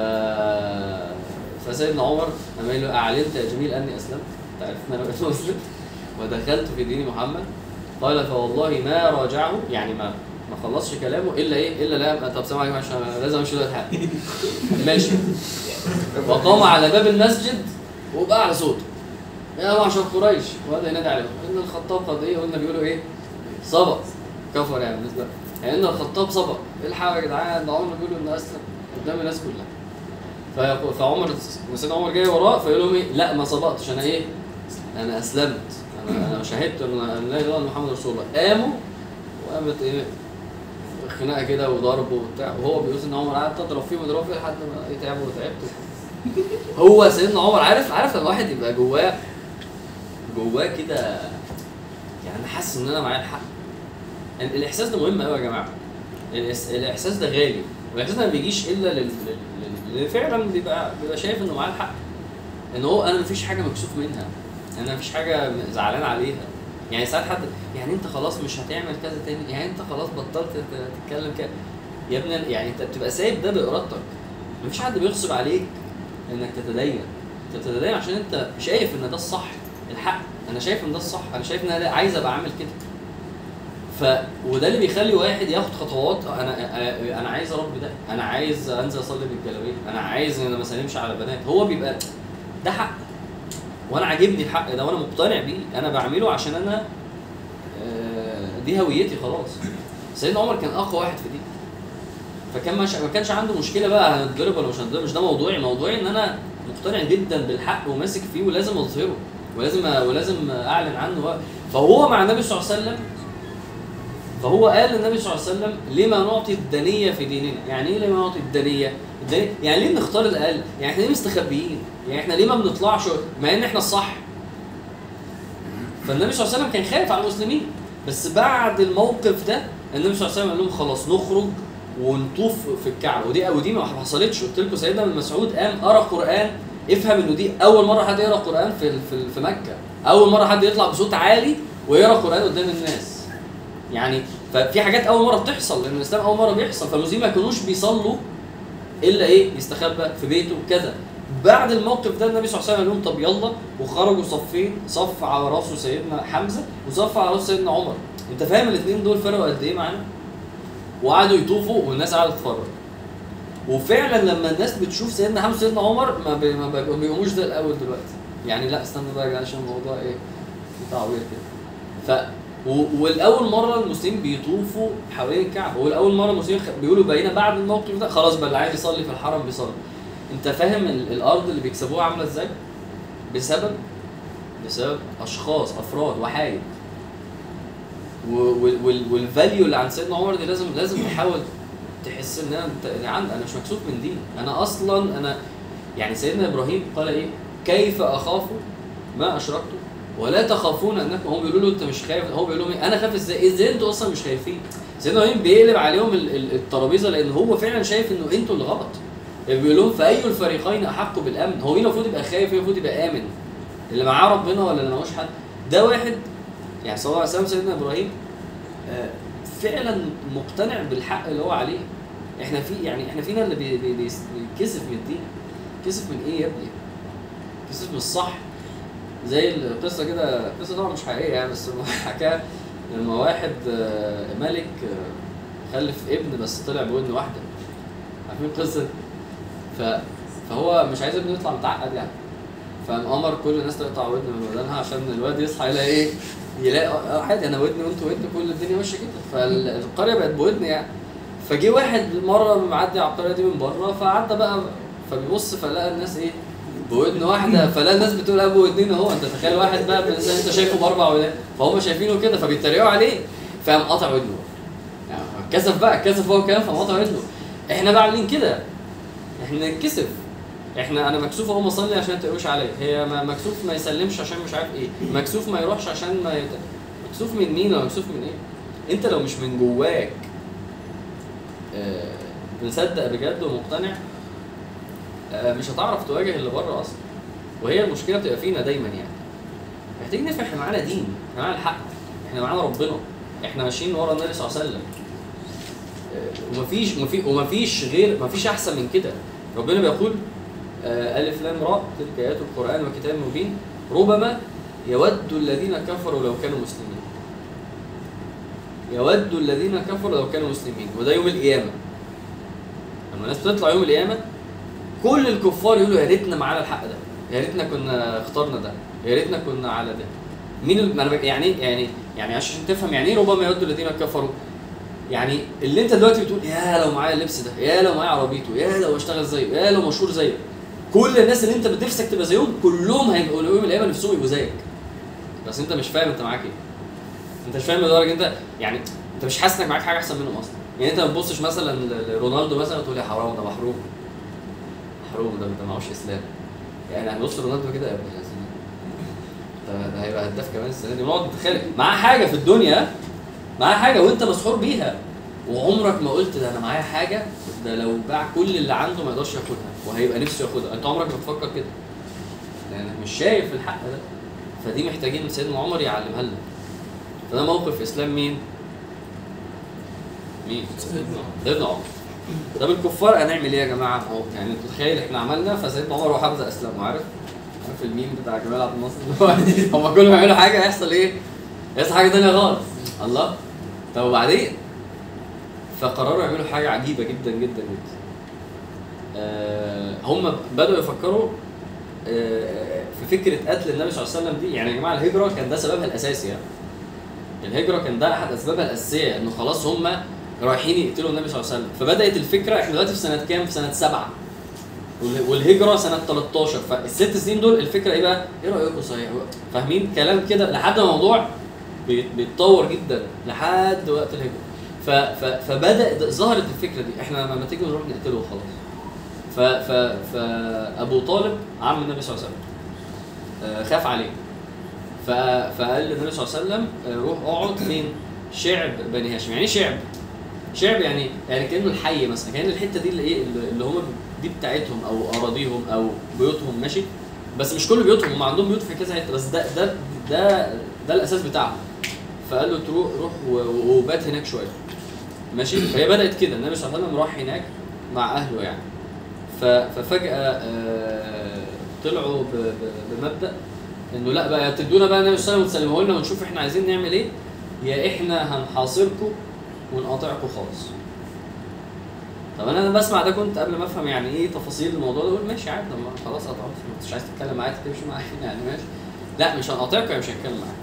فسيدنا عمر لما قال له أعلنت يا جميل أني أسلمت. تعرف إن أنا مسلم ودخلت في دين محمد. قال فوالله ما راجعه يعني ما ما خلصش كلامه إلا إيه؟ إلا لا طب سامع يا جماعة عشان لازم أمشي دلوقتي. حاجة ماشي. وقام على باب المسجد. وبأعلى صوته. يا معشر قريش. وهذا ينادي عليهم. إن الخطاب قد إيه؟ قلنا بيقولوا إيه؟ سبق كفر يعني بالنسبة يعني إن الخطاب سبق الحقوا يا جدعان؟ ده عمر بيقولوا انه اسلم قدام الناس كلها. فعمر سيدنا عمر جاي وراه فيقول لهم إيه؟ لا ما سبقتش أنا إيه؟ أنا أسلمت. أنا أنا شهدت إن لا إله إلا الله محمد رسول الله. قاموا وقامت إيه؟ خناقة كده وضرب وبتاع. وهو بيقول إن عمر قعد تضرب فيه ويضرب فيه لحد ما إيه تعبوا وتعبت. هو سيدنا عمر عارف عارف لما الواحد يبقى جواه جواه كده يعني حاسس إن أنا معايا الحق. الإحساس ده مهم قوي يا جماعة. الإحساس ده غالي. والاحساس ده ما بيجيش إلا لل- لل- اللي فعلا بيبقى بيبقى شايف إنه معاه الحق. إن هو أنا مفيش حاجة مكسوف منها. أنا مفيش حاجة زعلان عليها. يعني ساعات حد يعني أنت خلاص مش هتعمل كذا تاني. يعني أنت خلاص بطلت تت- تتكلم كده. يا ابني يعني أنت بتبقى سايب ده بإرادتك. مفيش حد بيغصب عليك. إنك تتدين. انت بتتدين عشان أنت شايف إن ده الصح الحق. أنا شايف إن ده الصح. أنا شايف إن أنا عايز أبقى اعمل كده. ف وده اللي بيخلي واحد ياخد خطوات. أنا أنا عايز أربي ده. أنا عايز أنزل أصلي بالجلابية. أنا عايز إن أنا ما اسلمش على بنات هو بيبقى ده حق. وأنا عاجبني الحق ده وأنا مقتنع بيه. أنا بعمله عشان أنا آه، دي هويتي خلاص. سيدنا عمر كان أقوى واحد في دي. فكان ما كانش عنده مشكلة بقى هنتضرب ولا مش هنتضرب مش ده موضوعي. موضوعي إن أنا مقتنع جدا بالحق وماسك فيه ولازم أظهره ولازم ولازم أعلن عنه. فهو مع النبي صلى الله عليه وسلم فهو قال للنبي صلى الله عليه وسلم لما نعطي الدنية في ديننا؟ يعني إيه لما نعطي الدنية؟ الدنية يعني ليه بنختار الأقل؟ يعني إحنا ليه مستخبيين؟ يعني إحنا ليه ما بنطلعش مع إن إحنا الصح؟ فالنبي صلى الله عليه وسلم كان خايف على المسلمين. بس بعد الموقف ده النبي صلى الله عليه وسلم قال لهم خلاص نخرج ونطوف في الكعبة. ودي ودي ما حصلتش. قلت لكم سيدنا ابن مسعود قام قرأ قرآن. افهم إنه دي أول مرة حد يقرأ قرآن في في مكة. أول مرة حد يطلع بصوت عالي ويقرأ قرآن قدام الناس. يعني ففي حاجات أول مرة بتحصل لأن الإسلام أول مرة بيحصل. فالمسلمين ما كانوش بيصلوا إلا إيه؟ يستخبى في بيته كذا بعد الموقف ده النبي صلى الله عليه وسلم قال لهم طب يلا. وخرجوا صفين صف على راسه سيدنا حمزة وصف على راسه سيدنا عمر. أنت فاهم الاثنين دول فرقوا قد إيه معانا؟ وقعدوا يطوفوا والناس قاعدة تتفرج. وفعلا لما الناس بتشوف سيدنا حمزة وسيدنا عمر ما, بي ما بي- ما بيقوموش زي الأول دلوقتي. يعني لا استنى بقى يا عشان الموضوع إيه؟ في تعوير كده. ف والأول مرة المسلمين بيطوفوا حوالين الكعبة والأول مرة المسلمين بيقولوا بقينا بعد الموقف ده خلاص بقى اللي عايز يصلي في الحرم بيصلي. أنت فاهم ال- الأرض اللي بيكسبوها عاملة إزاي؟ بسبب بسبب أشخاص أفراد وحايد. والفاليو اللي عند سيدنا عمر دي لازم لازم تحاول تحس إن أنا انت يا عم أنا مش مكسوف من دين. أنا أصلا أنا يعني سيدنا إبراهيم قال إيه؟ كيف أخاف ما اشركتم ولا تخافون أنكم هم بيقولوا له أنت مش خايف هو بيقول لهم إيه؟ أنا خايف إزاي؟ إزاي أنتوا أصلا مش خايفين؟ سيدنا إبراهيم بيقلب عليهم ال- ال- الترابيزة لأن هو فعلا شايف إنه أنتوا اللي غلط. بيقول لهم فأي الفريقين أحق بالأمن؟ هو مين المفروض يبقى خايف؟ مين المفروض يبقى آمن. اللي معاه ربنا ولا اللي معهوش حد؟ ده واحد يعني صلى الله عليه وسلم سيدنا إبراهيم آه، فعلا مقتنع بالحق اللي هو عليه. إحنا في يعني إحنا فينا اللي بيتكسف من الدين. كسف من إيه يا ابني؟ كسف من الصح. زي القصة كده قصه طبعا مش حقيقية يعني بس حكاها لما واحد آه، ملك آه، خلف ابن بس طلع بودن واحدة. عارفين القصة؟ ف فهو مش عايز ابنه يطلع متعقد يعني. فقام أمر كل الناس تقطع ودن من ودانها عشان الواد يصحى يلاقي إيه؟ يلاقي آه عادي أنا ودني وانت ودن كل الدنيا ماشية كده فالقرية بقت بودن يعني. فجه واحد مرة معدي على القرية دي من بره فعدى بقى فبيبص فلقى الناس إيه بودن واحدة. فلا الناس بتقول أبو ودنين أهو. أنت تخيل واحد بقى أنت شايفه بأربع ودان فهم شايفينه كده فبيتريقوا عليه. فقام قاطع ودنه. يعني كسف بقى كسف هو كمان فقام قاطع ودنه. إحنا بقى عاملين كده. إحنا نتكسف. إحنا أنا مكسوف اقوم اصلي عشان ما تقولوش عليا. هي مكسوف ما يسلمش عشان مش عارف إيه. مكسوف ما يروحش عشان ما يت... مكسوف من مين ولا مكسوف من إيه؟ انت لو مش من جواك آه، مصدق بجد ومقتنع آه، مش هتعرف تواجه اللي بره أصلا. وهي المشكلة بتبقى فينا دايما يعني. محتاجين نفهم إحنا معانا دين إحنا معانا الحق إحنا معانا ربنا إحنا ماشيين ورا النبي صلى الله عليه وسلم. آه، ومفيش ومفي ومفيش غير مفيش احسن من كده. ربنا بيقول آه، ألف لام راء تلك آيات القرآن وكتاب مبين. ربما يود الذين كفروا لو كانوا مسلمين. يود الذين كفروا لو كانوا مسلمين وده يوم القيامة. لما الناس بتطلع يوم القيامة كل الكفار يقولوا يا ريتنا معانا الحق ده يا ريتنا كنا اخترنا ده يا ريتنا كنا على ده. مين يعني إيه- يعني يعني عشان تفهم يعني إيه ربما يود الذين كفروا؟ يعني اللي أنت دلوقتي بتقول يا لو معايا اللبس ده يا لو معايا عربيته يا لو اشتغل زيه يا لو مشهور زيه. كل الناس اللي انت نفسك تبقى زيهم كلهم هيبقوا يوم القيامه نفسهم يبقوا زيك. بس انت مش فاهم انت معاك إيه. انت مش فاهم لدرجة انت يعني انت مش حاسس انك معاك حاجة أحسن منهم أصلا. يعني انت ما تبصش مثلا لرونالدو مثلا تقول يا حرام ده محروم. محروم ده ده معهوش إسلام. يعني هنبص لرونالدو كده يا ابن ده هيبقى هداف كمان السنة دي. ونقعد نتخيل معاه حاجة في الدنيا معاه حاجة وانت مسحور بيها. وعمرك ما قلت ده أنا معايا حاجة ده لو باع كل اللي عنده ما يقدرش ياخدها وهيبقى نفسه ياخدها انت عمرك ما تفكر كده لانك مش شايف الحق ده فدي محتاجين سيدنا عمر يعلمها لنا فده موقف إسلام مين؟ مين؟ سيدنا عمر طب الكفار هنعمل إيه يا جماعة؟ أهو يعني تخيل إحنا عملنا فسيدنا عمر وحمزة أسلموا عارف؟ عارف الميم بتاع جمال عبد الناصر هم كل ما يعملوا حاجة يحصل إيه؟ يحصل حاجة ثانية خالص الله طب وبعدين فقرروا يعملوا حاجة عجيبة جدا جدا جدا. آه هم بدأوا يفكروا آه في فكرة قتل النبي صلى الله عليه وسلم دي. يعني يا جماعة الهجرة كان ده سببها الأساسي يعني. الهجرة كان ده أحد أسبابها الأساسية إنه خلاص هم رايحين يقتلوا النبي صلى الله عليه وسلم. فبدأت الفكرة إحنا دلوقتي في سنة كام؟ في سنة سبعة. وال- والهجرة سنة 13 فالست سنين دول الفكرة إيه بقى؟ إيه رأيكم صحيح؟ فاهمين كلام كده؟ لحد الموضوع بي- بيتطور جدا لحد وقت الهجرة. ف ف فبدأ ظهرت الفكرة دي. إحنا لما تيجي نروح نقتله وخلاص. ف ف فابو طالب عم النبي صلى الله عليه وسلم. آه، خاف عليه. ف... فقال للنبي صلى الله عليه وسلم آه، روح اقعد فين؟ شعب بني هاشم، يعني إيه شعب؟ شعب يعني يعني كأنه الحي مثلا. كأن الحتة دي اللي إيه اللي هم دي بتاعتهم أو أراضيهم أو بيوتهم ماشي؟ بس مش كل بيوتهم. هم عندهم بيوت في كذا حتة. بس ده ده ده ده الأساس بتاعهم. فقال له تروح روح وبات هناك شوية. ماشي؟ فهي بدأت كده. النبي صلى الله عليه وسلم راح هناك مع أهله يعني. ففجأة آه، طلعوا بمبدأ إنه لا بقى تدونا بقى النبي صلى الله عليه وسلم لنا ونشوف إحنا عايزين نعمل إيه. يا إحنا هنحاصركم ونقاطعكم خالص. طب أنا بسمع ده كنت قبل ما أفهم يعني إيه تفاصيل الموضوع ده أقول ماشي عادي. لما خلاص قطعت مش عايز تتكلم معايا تمشي معايا يعني ماشي. لا مش هنقاطعكم يعني مش هنتكلم معاكم.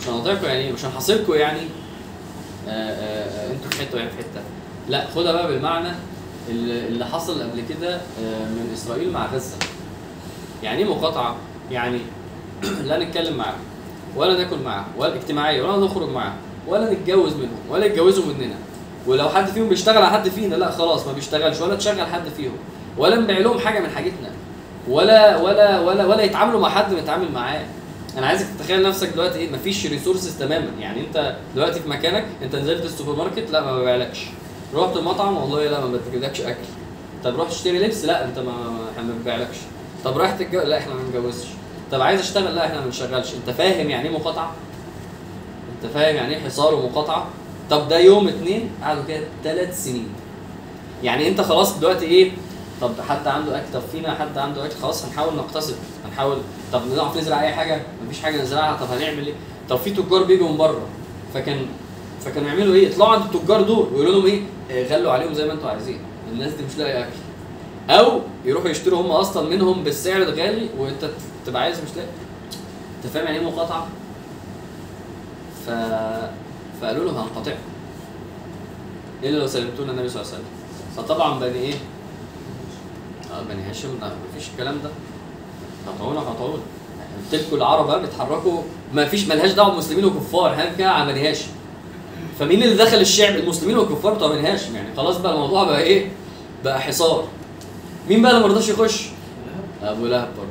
مش هنقاطعكم يعني؟ مش هنحاصركم يعني. أنتوا في حتة وهي في حتة. لا خدها بقى بالمعنى اللي حصل قبل كده آه، من إسرائيل مع غزة. يعني إيه مقاطعة؟ يعني لا نتكلم معاهم ولا ناكل معاهم ولا اجتماعية ولا نخرج معاهم ولا نتجوز منهم ولا يتجوزوا مننا. ولو حد فيهم بيشتغل على حد فينا لا خلاص ما بيشتغلش ولا تشغل حد فيهم ولا نبيع لهم حاجة من حاجتنا ولا ولا ولا ولا يتعاملوا مع حد بنتعامل معاه. أنا عايزك تتخيل نفسك دلوقتي إيه مفيش resources تماما. يعني انت دلوقتي في مكانك انت نزلت السوبر ماركت لا ما ببيعلكش. رحت المطعم والله لا ما بتجيبلكش أكل. طب رحت تشتري لبس؟ لا انت ما إحنا ما بنبيعلكش. طب رايح تتجوز لا إحنا ما بنجوزش. طب عايز اشتغل؟ لا إحنا ما بنشغلش. انت فاهم يعني إيه مقاطعة؟ انت فاهم يعني إيه حصار ومقاطعة؟ طب ده يوم اتنين قعدوا كده ثلاث سنين. يعني انت خلاص دلوقتي إيه؟ طب حد عنده أكل؟ طب فينا حد عنده أكل؟ خلاص هنحاول نقتصد هنحاول طب نعرف نزرع أي حاجة؟ مفيش حاجة نزرعها طب هنعمل إيه؟ طب في تجار بيجوا من بره فكان فكانوا يعملوا إيه؟ يطلعوا عند التجار دول ويقولوا لهم إيه؟ آه، غلوا عليهم زي ما أنتوا عايزين. الناس دي مش لاقي أكل. أو يروحوا يشتروا هم أصلا منهم بالسعر الغالي وأنت تبقى عايز مش لاقي. أنت فاهم يعني إيه مقاطعة؟ ف... فقالوا له هنقاطعكم. الا لو سلمتونا النبي صلى الله عليه وسلم؟ فطبعا بني إيه؟ آه بني هاشم مفيش الكلام ده. قطعونا قطعونا قلت لكم العرب بقى بيتحركوا. ما فيش ملهاش دعوة بمسلمين وكفار عن بني هاشم فمين اللي دخل الشعب؟ المسلمين والكفار بتوع بني يعني خلاص بقى الموضوع بقى إيه؟ بقى حصار. مين بقى اللي ما رضاش يخش؟ أبو لهب برضه.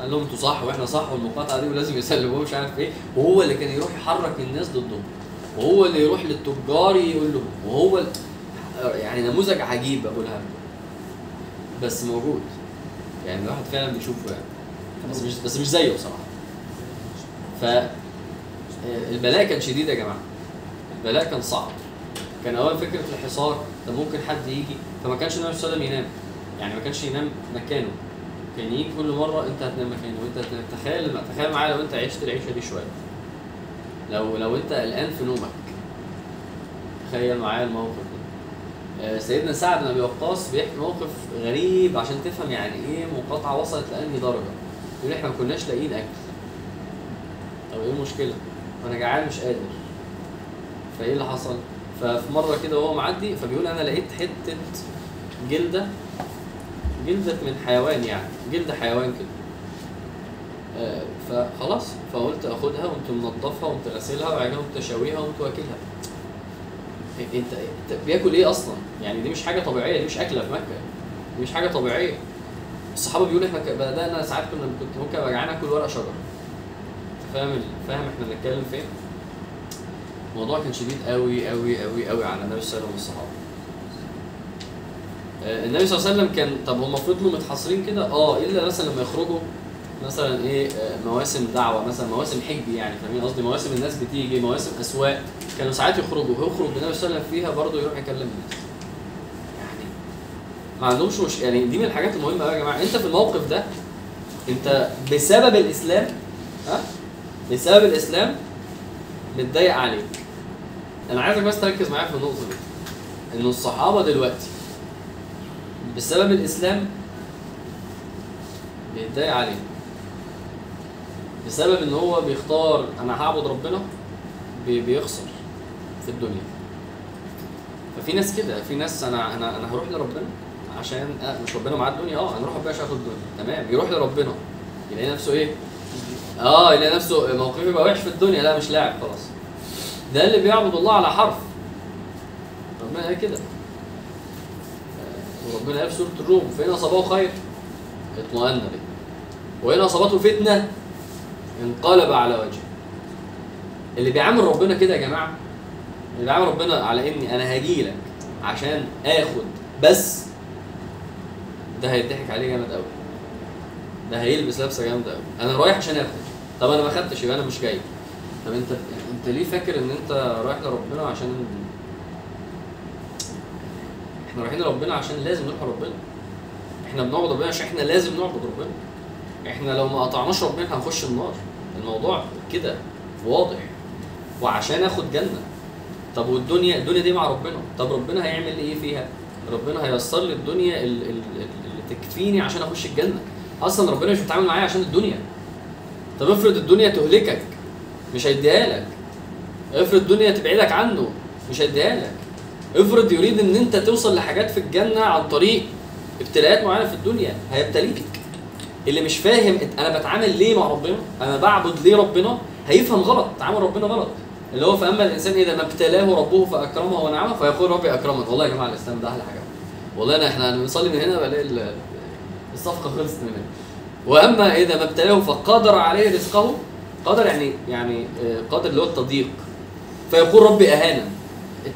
قال لهم أنتوا صح وإحنا صح والمقاطعة دي ولازم يسلموه مش عارف إيه. وهو اللي كان يروح يحرك الناس ضدهم. وهو اللي يروح للتجار يقول لهم. وهو. يعني نموذج عجيب أبو لهب. بس موجود. يعني الواحد فعلا بيشوفه يعني. بس مش بس مش زيه بصراحة. ف البلاء كان شديد يا جماعة. البلاء كان صعب. كان أول فكرة الحصار طب ممكن حد يجي؟ فما كانش النبي صلى الله عليه وسلم ينام. يعني ما كانش ينام مكانه. كان يجي كل مرة أنت هتنام مكانه. وأنت هتنام تخيل تخيل معايا لو أنت عشت العيشة دي شوية. لو لو أنت قلقان في نومك. تخيل معايا الموقف. ده سيدنا سعد بن أبي وقاص بيحكي موقف غريب عشان تفهم يعني إيه مقاطعة وصلت لأنهي درجة. يقول إحنا ما كناش لاقيين أكل. طب إيه المشكلة؟ أنا جعان مش قادر. فإيه اللي حصل؟ ففي مرة كده وهو معدي فبيقول أنا لقيت حتة جلدة جلدة من حيوان يعني جلد حيوان كده. آه، فخلاص فقلت أخدها وقمت منضفها وقمت غاسلها وبعد كده قمت شاويها وقمت واكلها. انت إنت بياكل إيه أصلا؟ يعني دي مش حاجة طبيعية دي مش أكلة في مكة دي مش حاجة طبيعية الصحابة بيقولوا إحنا بدأنا ساعات كنا كنت ممكن أبقى جعان آكل ورق شجر فاهم فاهم إحنا بنتكلم فين؟ الموضوع كان شديد قوي قوي قوي قوي على النبي صلى الله عليه وسلم والصحابة آه، النبي صلى الله عليه وسلم كان طب هم فضلوا متحصرين كده آه إلا مثلا لما يخرجوا مثلا إيه آه، مواسم دعوة مثلا مواسم حج يعني فاهمين قصدي؟ مواسم الناس بتيجي مواسم أسواق. كانوا ساعات يخرجوا يخرج النبي صلى الله عليه وسلم فيها برضه يروح يكلم الناس. يعني ما عندهمش مش يعني دي من الحاجات المهمة يا جماعة. أنت في الموقف ده أنت بسبب الإسلام ها؟ بسبب الإسلام متضايق عليك. أنا عايزك بس تركز معايا في النقطة دي. إن الصحابة دلوقتي بسبب الإسلام بيتضايق عليه بسبب إن هو بيختار أنا هعبد ربنا بي- بيخسر في الدنيا. ففي ناس كده في ناس أنا أنا أنا هروح لربنا عشان آه مش ربنا معاه الدنيا آه أنا أروح بقى اخد الدنيا. تمام يروح لربنا. يلاقي نفسه إيه؟ آه يلاقي نفسه موقفه يبقى وحش في الدنيا لا مش لاعب خلاص. ده اللي بيعبد الله على حرف. ربنا قال كده. آه، وربنا قال في سورة الروم فإن أصابه خير اطمأن به. وإن أصابته فتنة انقلب على وجهه. اللي بيعامل ربنا كده يا جماعة؟ اللي بيعامل ربنا على إني أنا هاجي لك عشان آخد بس ده هيضحك عليه جامد قوي ده هيلبس لبسة جامدة قوي أنا رايح عشان آخد. طب أنا ما خدتش يبقى أنا مش جاي. طب أنت أنت ليه فاكر إن أنت رايح لربنا عشان إحنا رايحين لربنا عشان لازم نروح لربنا؟ إحنا بنعبد ربنا عشان إحنا لازم نعبد ربنا. إحنا لو ما قطعناش ربنا هنخش النار. الموضوع كده واضح. وعشان آخد جنة. طب والدنيا الدنيا دي مع ربنا. طب ربنا هيعمل لي إيه فيها؟ ربنا هيسر لي الدنيا ال- ال- ال- اللي تكفيني عشان أخش الجنة. أصلا ربنا مش بيتعامل معايا عشان الدنيا. طب افرض الدنيا تهلكك مش هيديها لك. افرض الدنيا تبعدك عنه مش هيديها لك. افرض يريد إن أنت توصل لحاجات في الجنة عن طريق ابتلاءات معينة في الدنيا هيبتليك. اللي مش فاهم أنا بتعامل ليه مع ربنا؟ أنا بعبد ليه ربنا؟ هيفهم غلط تعامل ربنا غلط. اللي هو فأما الإنسان إذا ما ابتلاه ربه فأكرمه ونعمه فيقول ربي اكرمن والله يا جماعة الإسلام ده أحلى حاجة. والله أنا إحنا بنصلي من هنا بلاقي ال- الصفقة خلصت من هنا. وأما إذا ما ابتلاه فقدر عليه رزقه قدر يعني يعني آه، قدر اللي هو التضييق. فيقول ربي اهانا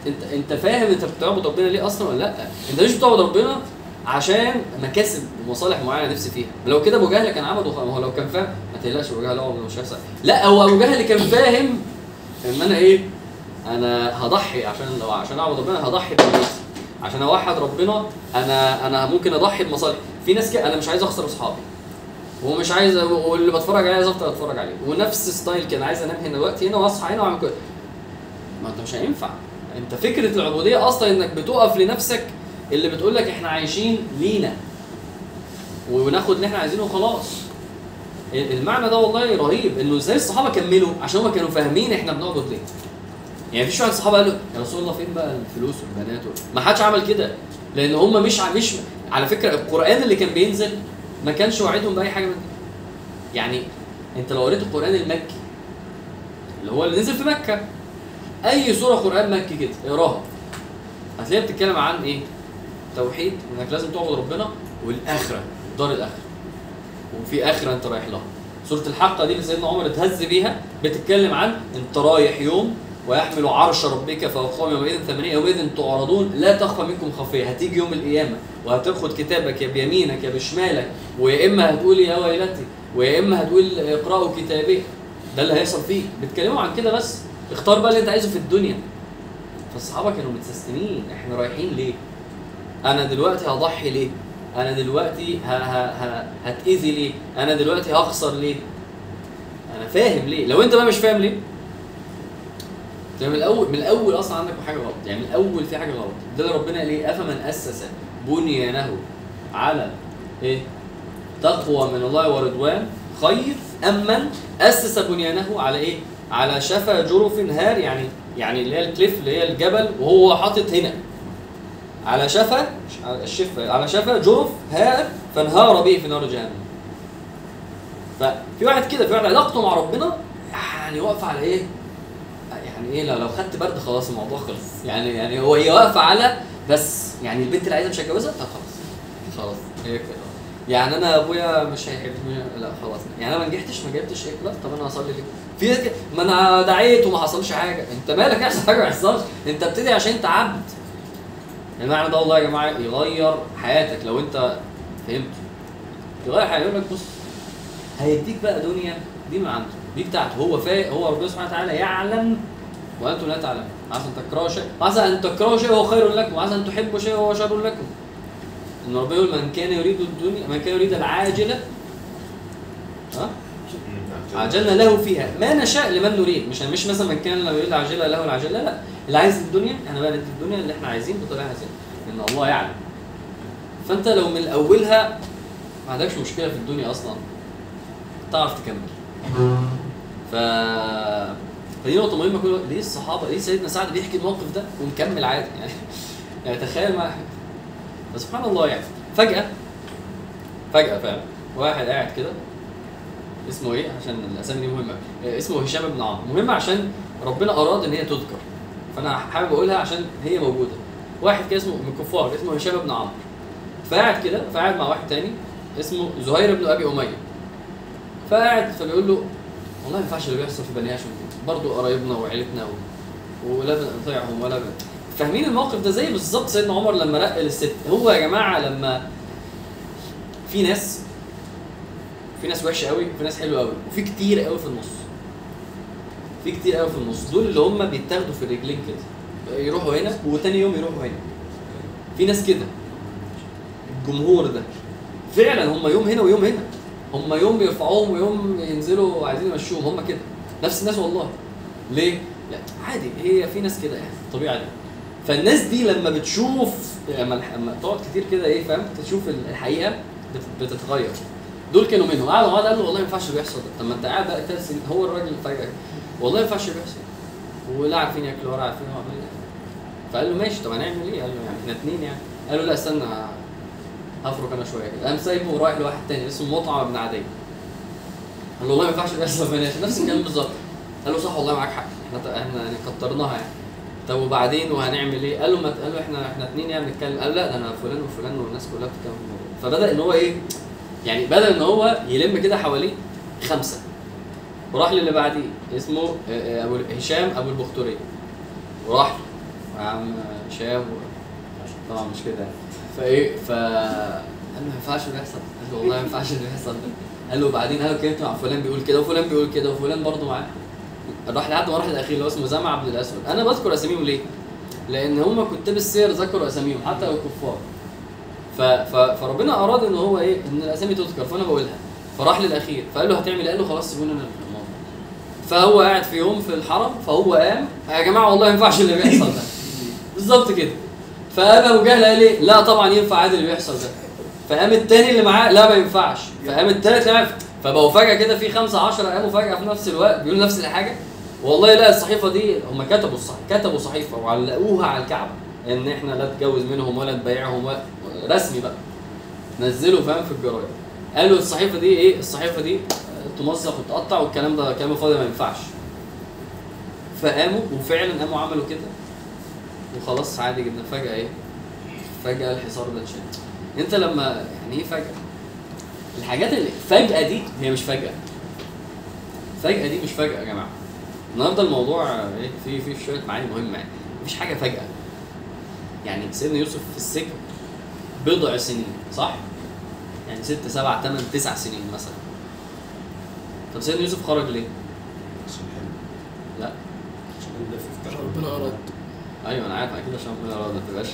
انت إنت فاهم إنت بتعبد ربنا ليه أصلا ولا لأ؟ إنت مش بتعبد ربنا عشان مكاسب ومصالح معينة نفسي فيها. لو كده ابو جهل كان عبده خ- ما هو لو كان فاهم ما تقلقش ابو جهل عمره مش هيحصل. لا هو ابو جهل كان فاهم إن أنا إيه أنا هضحي عشان لو عشان أعبد ربنا هضحي بنفسي. عشان أوحد ربنا أنا أنا ممكن أضحي بمصالح في ناس كده أنا مش عايز أخسر أصحابي. ومش عايز واللي بتفرج عليه عايز أفضل أتفرج عليه. ونفس ستايل كده عايز أنام هنا دلوقتي هنا وأصحى هنا وأعمل كده. ما أنت مش هينفع. أنت فكرة العبودية أصلا إنك بتقف لنفسك اللي بتقول لك إحنا عايشين لينا. وناخد اللي إحنا عايزينه وخلاص. المعنى ده والله رهيب. إنه إزاي الصحابة كملوا عشان هم كانوا فاهمين إحنا بنعبد ليه. يعني مفيش واحد صحابه قال له يا رسول الله فين بقى الفلوس والبنات وال- ما حدش عمل كده. لأن هم مش مش على فكرة القرآن اللي كان بينزل ما كانش وعدهم بأي حاجة من دي يعني أنت لو قريت القرآن المكي اللي هو اللي نزل في مكة أي سورة قرآن مكي كده اقراها هتلاقيها بتتكلم عن إيه؟ توحيد انك لازم تعبد ربنا والآخرة دار الآخرة. وفي آخرة أنت رايح لها. سورة الحقة دي اللي سيدنا عمر اتهز بيها بتتكلم عن أنت رايح يوم ويحمل عرش ربك فوقهم يومئذ ثمانية يومئذ تعرضون لا تخفى منكم خافية هتيجي يوم القيامة وهتاخد كتابك يا بيمينك يا بشمالك ويا إما هتقول يا ويلتي ويا إما هتقول اقرأوا كتابي. ده اللي هيحصل فيه. بيتكلموا عن كده بس. اختار بقى اللي أنت عايزه في الدنيا. فالصحابة كانوا متسستمين. إحنا رايحين ليه؟ أنا دلوقتي هضحي ليه؟ أنا دلوقتي ه... ه... ه... هتأذي ليه؟ أنا دلوقتي هخسر ليه؟ أنا فاهم ليه؟ لو أنت بقى مش فاهم ليه؟ من الأول من الأول أصلا عندك حاجة غلط. يعني من الأول في حاجة غلط. ده ربنا قال إيه؟ أفمن أسس بنيانه على إيه؟ تقوى من الله ورضوان خير أم من أسس بنيانه على إيه؟ على شفا جرف هار يعني يعني اللي هي الكليف اللي هي الجبل وهو حاطط هنا. على شفا مش على شفا جرف هار فانهار به في نار جهنم. ففي واحد كده في واحد علاقته مع ربنا يعني واقفة على إيه؟ يعني إيه لو خدت برد خلاص الموضوع خلص. يعني يعني هو هي واقفة على بس يعني البنت اللي عايزة مش هتجوزها؟ لا خلاص. خلاص هي كده. يعني أنا أبويا مش هيحبني لا خلاص. يعني أنا ما نجحتش ما جبتش إيه لا طب أنا هصلي ليه؟ في ما أنا دعيت وما حصلش حاجة. أنت مالك يحصل حاجة ما يحصلش أنت بتدعي عشان أنت عبد. المعنى ده والله يا جماعة يغير حياتك لو انت فهمت. يغير حياتك يقول لك بص هيديك بقى دنيا دي من عنده. دي بتاعته. هو فا هو ربنا سبحانه وتعالى يعلم وأنتم لا تعلمون. عسى أن تكرهوا شيء وعسى أن تكرهوا شيء وهو خير لكم وعسى أن تحبوا شيء وهو شر لكم. إن ربنا يقول من كان يريد الدنيا من كان يريد العاجلة ها؟ عجلنا له فيها. ما نشاء لمن نريد. مش مش مثلا من كان لو يريد عاجله له العاجله لا. اللي عايز الدنيا إحنا بقى ندي الدنيا اللي إحنا عايزين بطريقة عايزين. إن الله يعلم. فأنت لو من أولها ما عندكش مشكلة في الدنيا أصلا. تعرف تكمل. ف فدي نقطة مهمة كل ليه الصحابة ليه سيدنا سعد بيحكي الموقف ده ومكمل عادي؟ يعني يعني تخيل ما فسبحان الله يعني. فجأة فجأة فعلا واحد قاعد كده اسمه إيه؟ عشان الأسامي دي مهمة. آه، اسمه هشام بن عمرو. مهمة عشان ربنا أراد إن هي تذكر. فأنا حابب أقولها عشان هي موجودة. واحد كده اسمه من الكفار اسمه هشام بن عمرو. فقاعد كده فقاعد مع واحد تاني اسمه زهير بن أبي أمية. فقاعد فبيقول له والله ما ينفعش اللي بيحصل في بني هاشم برضه قرايبنا وعيلتنا و... ولا بنطيعهم ولا بن... فاهمين الموقف ده زي بالظبط سيدنا عمر لما رقل الست. هو يا جماعة لما في ناس في ناس وحشة قوي وفي ناس حلوة قوي وفي كتير قوي في النص. في كتير قوي في النص. دول اللي هم بيتاخدوا في الرجلين كده. يروحوا هنا وتاني يوم يروحوا هنا. في ناس كده. الجمهور ده. فعلا هم يوم هنا ويوم هنا. هم يوم بيرفعوهم ويوم ينزلوا عايزين يمشوهم. هم كده. نفس الناس والله. ليه؟ لا عادي. هي في ناس كده يعني طبيعه دي فالناس دي لما بتشوف لما لما تقعد كتير كده إيه فاهم؟ تشوف الحقيقة بت- بتتغير. دول كانوا منهم. قعدوا قعدوا قالوا والله ما ينفعش بيحصل ده. طب ما انت قاعد بقى ثلاث سنين هو الراجل فجاه والله ما ينفعش بيحصل ولا عارفين ياكلوا ولا عارفين هو عمل إيه. فقال له ماشي طب هنعمل إيه؟ قال له يعني إحنا اتنين يعني. قال له لا استنى هفرك أنا شوية كده. قام سايبه ورايح لواحد تاني اسمه مطعم ابن عدي. قال له والله ما ينفعش بيحصل بنات نفس الكلام بالظبط. قال له صح والله معاك حق. إحنا إحنا يعني كترناها يعني. طب وبعدين وهنعمل إيه؟ قال له ما قال له إحنا إحنا اتنين يعني بنتكلم. قال لا أنا فلان وفلان والناس كلها بتتكلم. فبدأ إن هو إيه؟ يعني بدا ان هو يلم كده حواليه خمسة. وراح للي بعديه اسمه آه، آه، أبو هشام أبو البختوري. وراح له عم هشام طبعا مش كده. يعني. فإيه ف قال له ما ينفعش اللي يحصل. قال له والله ما ينفعش اللي يحصل. ده قال له بعدين قال له كلمت مع فلان بيقول كده وفلان بيقول كده وفلان برضه معاه. راح لحد ما راح للأخير اللي هو اسمه زمع عبد الأسود. أنا بذكر أساميهم ليه؟ لأن هم كتاب السير ذكروا أساميهم حتى لو كفار. فربنا أراد إن هو إيه؟ إن الأسامي تذكر فأنا بقولها. فراح للأخير فقال له هتعمل إيه؟ قال له خلاص سيبوني أنا فهو قاعد في يوم في الحرم فهو قام يا جماعة والله ما ينفعش اللي بيحصل ده. بالظبط كده. فقام أبو جهل قال إيه؟ لا طبعا ينفع عادي اللي بيحصل ده. فقام التاني اللي معاه لا ما ينفعش. فقام التالت لا فبقوا فجأة كده في خمسة عشرة قاموا فجأة في نفس الوقت بيقولوا نفس الحاجة. والله لا الصحيفة دي هم كتبوا الصح كتبوا صحيفة وعلقوها على الكعبة إن إحنا لا تجوز منهم ولا تبيعهم ولا رسمي بقى. نزلوا فاهم في الجرايد. قالوا الصحيفة دي إيه؟ الصحيفة دي تمزق وتقطع والكلام ده كلام فاضي ما ينفعش. فقاموا وفعلا قاموا عملوا كده. وخلاص عادي جدا. فجأة إيه؟ فجأة الحصار ده اتشال. أنت لما يعني إيه فجأة؟ الحاجات اللي فجأة دي هي مش فجأة. فجأة دي مش فجأة يا جماعة. النهارده الموضوع إيه؟ في في شوية معاني مهمة يعني. مفيش حاجة فجأة. يعني سيدنا يوسف في السجن بضع سنين صح؟ يعني ست سبع ثمان تسع سنين مثلا. طب سيدنا يوسف خرج ليه؟ عشان لا. عشان ربنا أراد. أيوه أنا عارف أكيد عشان ربنا راضي ما تبقاش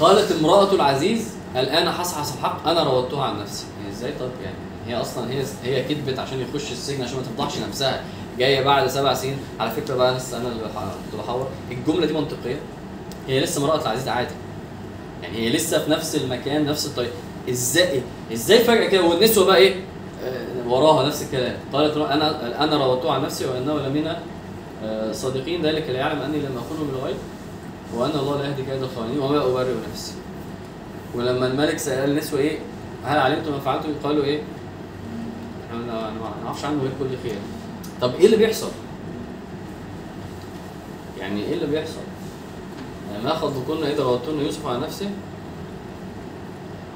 قالت امرأة العزيز الآن حصحص الحق أنا راودتها عن نفسي. هي إزاي؟ طب يعني هي أصلا هي هي كذبت عشان يخش السجن عشان ما تفضحش نفسها. جاية بعد سبع سنين على فكرة بقى لسه أنا اللي كنت بحور الجملة دي منطقية. هي لسه امرأة العزيز عادي. يعني هي لسه في نفس المكان نفس الطريق. إزاي إزاي فجأة كده والنسوة بقى إيه؟ آه، وراها نفس الكلام. قالت أنا أنا راودته عن نفسي وانه لمن آه، صادقين ذلك ليعلم أني لم اخونه بالغيب وأن الله لا يهدي كيد الخائنين وما أبرئ نفسي. ولما الملك سأل النسوه إيه هل علمتم ما فعلتم؟ قالوا إيه؟ إحنا ما نعرفش عنه غير كل خير. طب إيه اللي بيحصل؟ يعني إيه اللي بيحصل؟ يعني ما خطبكن اذا راودتن يوسف على نفسه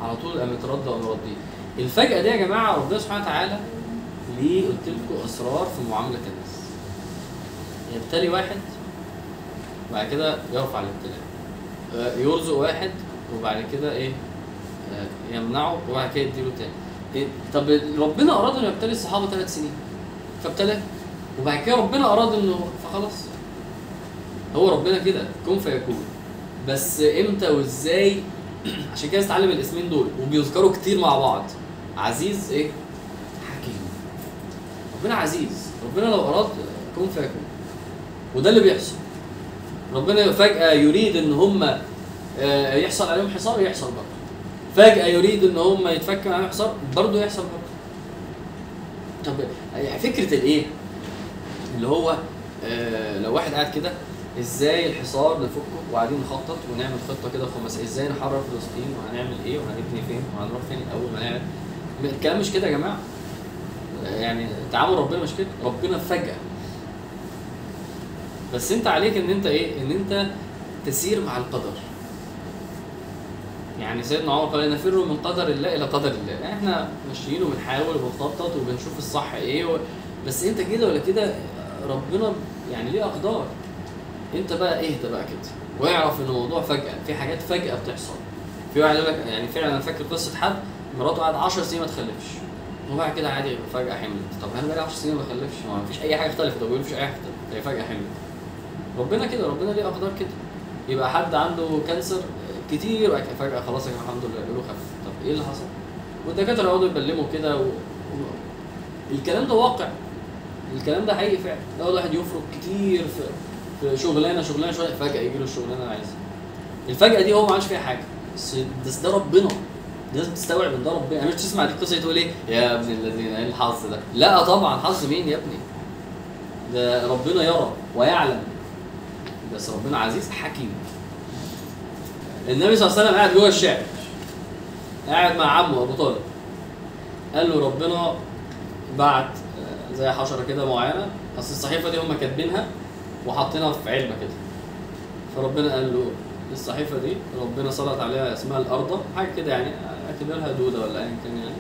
على طول قامت رد ومرديه الفجأة دي يا جماعة ربنا سبحانه وتعالى ليه قلت لكم أسرار في معاملة الناس. يبتلي واحد وبعد كده يرفع الابتلاء. آه، يرزق واحد وبعد كده إيه؟ آه، يمنعه وبعد كده يديله تاني. إيه؟ طب ربنا أراد انه يبتلي الصحابة ثلاث سنين فابتلاه. وبعد كده ربنا أراد انه فخلاص. هو ربنا كده كن فيكون؟ بس إمتى وإزاي؟ عشان كده استعلم الاسمين دول وبيذكروا كتير مع بعض. عزيز إيه؟ حكيم. ربنا عزيز. ربنا لو أراد كن فيكون؟ وده اللي بيحصل. ربنا فجأة يريد إن هم آه، يحصل عليهم حصار يحصل برضه. فجأة يريد إن هم يتفك عليهم حصار برضه يحصل برضه. طب يعني فكرة الإيه؟ اللي هو آه، لو واحد قاعد كده إزاي الحصار نفكه وقاعدين نخطط ونعمل خطة كده خماسيه إزاي نحرر فلسطين وهنعمل إيه وهنبني فين وهنروح فين اول ما نعمل الكلام مش كده يا جماعة؟ يعني تعامل ربنا مش كده؟ ربنا فجأة. بس انت عليك ان انت إيه؟ ان انت تسير مع القدر. يعني سيدنا عمر قال نفر من قدر الله إلى قدر الله. إحنا ماشيين وبنحاول وبنخطط وبنشوف الصح إيه و... بس انت كده ولا كده ربنا يعني ليه أقدار؟ انت بقى اهدى بقى كده. واعرف ان الموضوع فجأة في حاجات فجأة بتحصل. في واحد يقول لك يعني فعلا أنا فاكر قصة حد مراته قعد 10 سنين ما تخلفش. وبعد كده عادي فجأة حملت. طب أنا بقالي 10 سنين ما بخلفش ما فيش أي حاجة اختلفت طب مفيش أي اختلفت هي فجأة حملت. ربنا كده ربنا ليه أقدار كده؟ يبقى حد عنده كانسر كتير فجأة خلاص الحمد لله يقولوا خف. طب إيه اللي حصل؟ والدكاترة يقعدوا يبلموا كده و... و... الكلام ده واقع. الكلام ده حقيقي فعلا. يقعد واحد يفرق كتير في في شغلانة شغلانة شوية فجأة يجي له الشغلانة اللي عايزها. الفجأة دي هو ما عملش فيها حاجة. بس بس ده ربنا. لازم تستوعب إن ده ربنا. يعني مش تسمع دي القصة تقول إيه يا ابن الذين إيه الحظ ده؟ لا طبعا. حظ مين يا ابني؟ ده ربنا يرى ويعلم. بس ربنا عزيز حكيم. النبي صلى الله عليه وسلم قاعد جوه الشعب قاعد مع عمه أبو طالب. قال له ربنا بعت آه، زي حشرة كده معينة. أصل الصحيفة دي هم كاتبينها. وحاطينها في علبة كده. فربنا قال له الصحيفة دي ربنا سلط عليها اسمها الأرض حاجة كده يعني اعتبرها دودة ولا ايا كان يعني.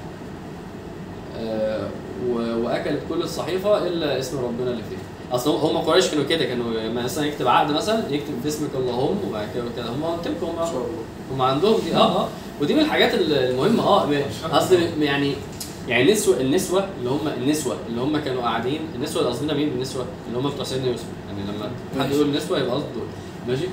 آه، وأكلت كل الصحيفة إلا اسم ربنا اللي فيها. أصل هم قريش كانوا كده كانوا مثلا يكتب عقد مثلا يكتب باسمك اللهم وبعد كده كده هم قلت هم هم عندهم دي آه آه. ودي من الحاجات المهمة آه أصل يعني يعني النسوه النسوة اللي هم النسوة اللي هم كانوا قاعدين النسوة اللي قصدنا مين؟ النسوة اللي هم بتوع سيدنا يوسف. يعني لما حد يقول نسوه يبقى قصده دول. ماشي؟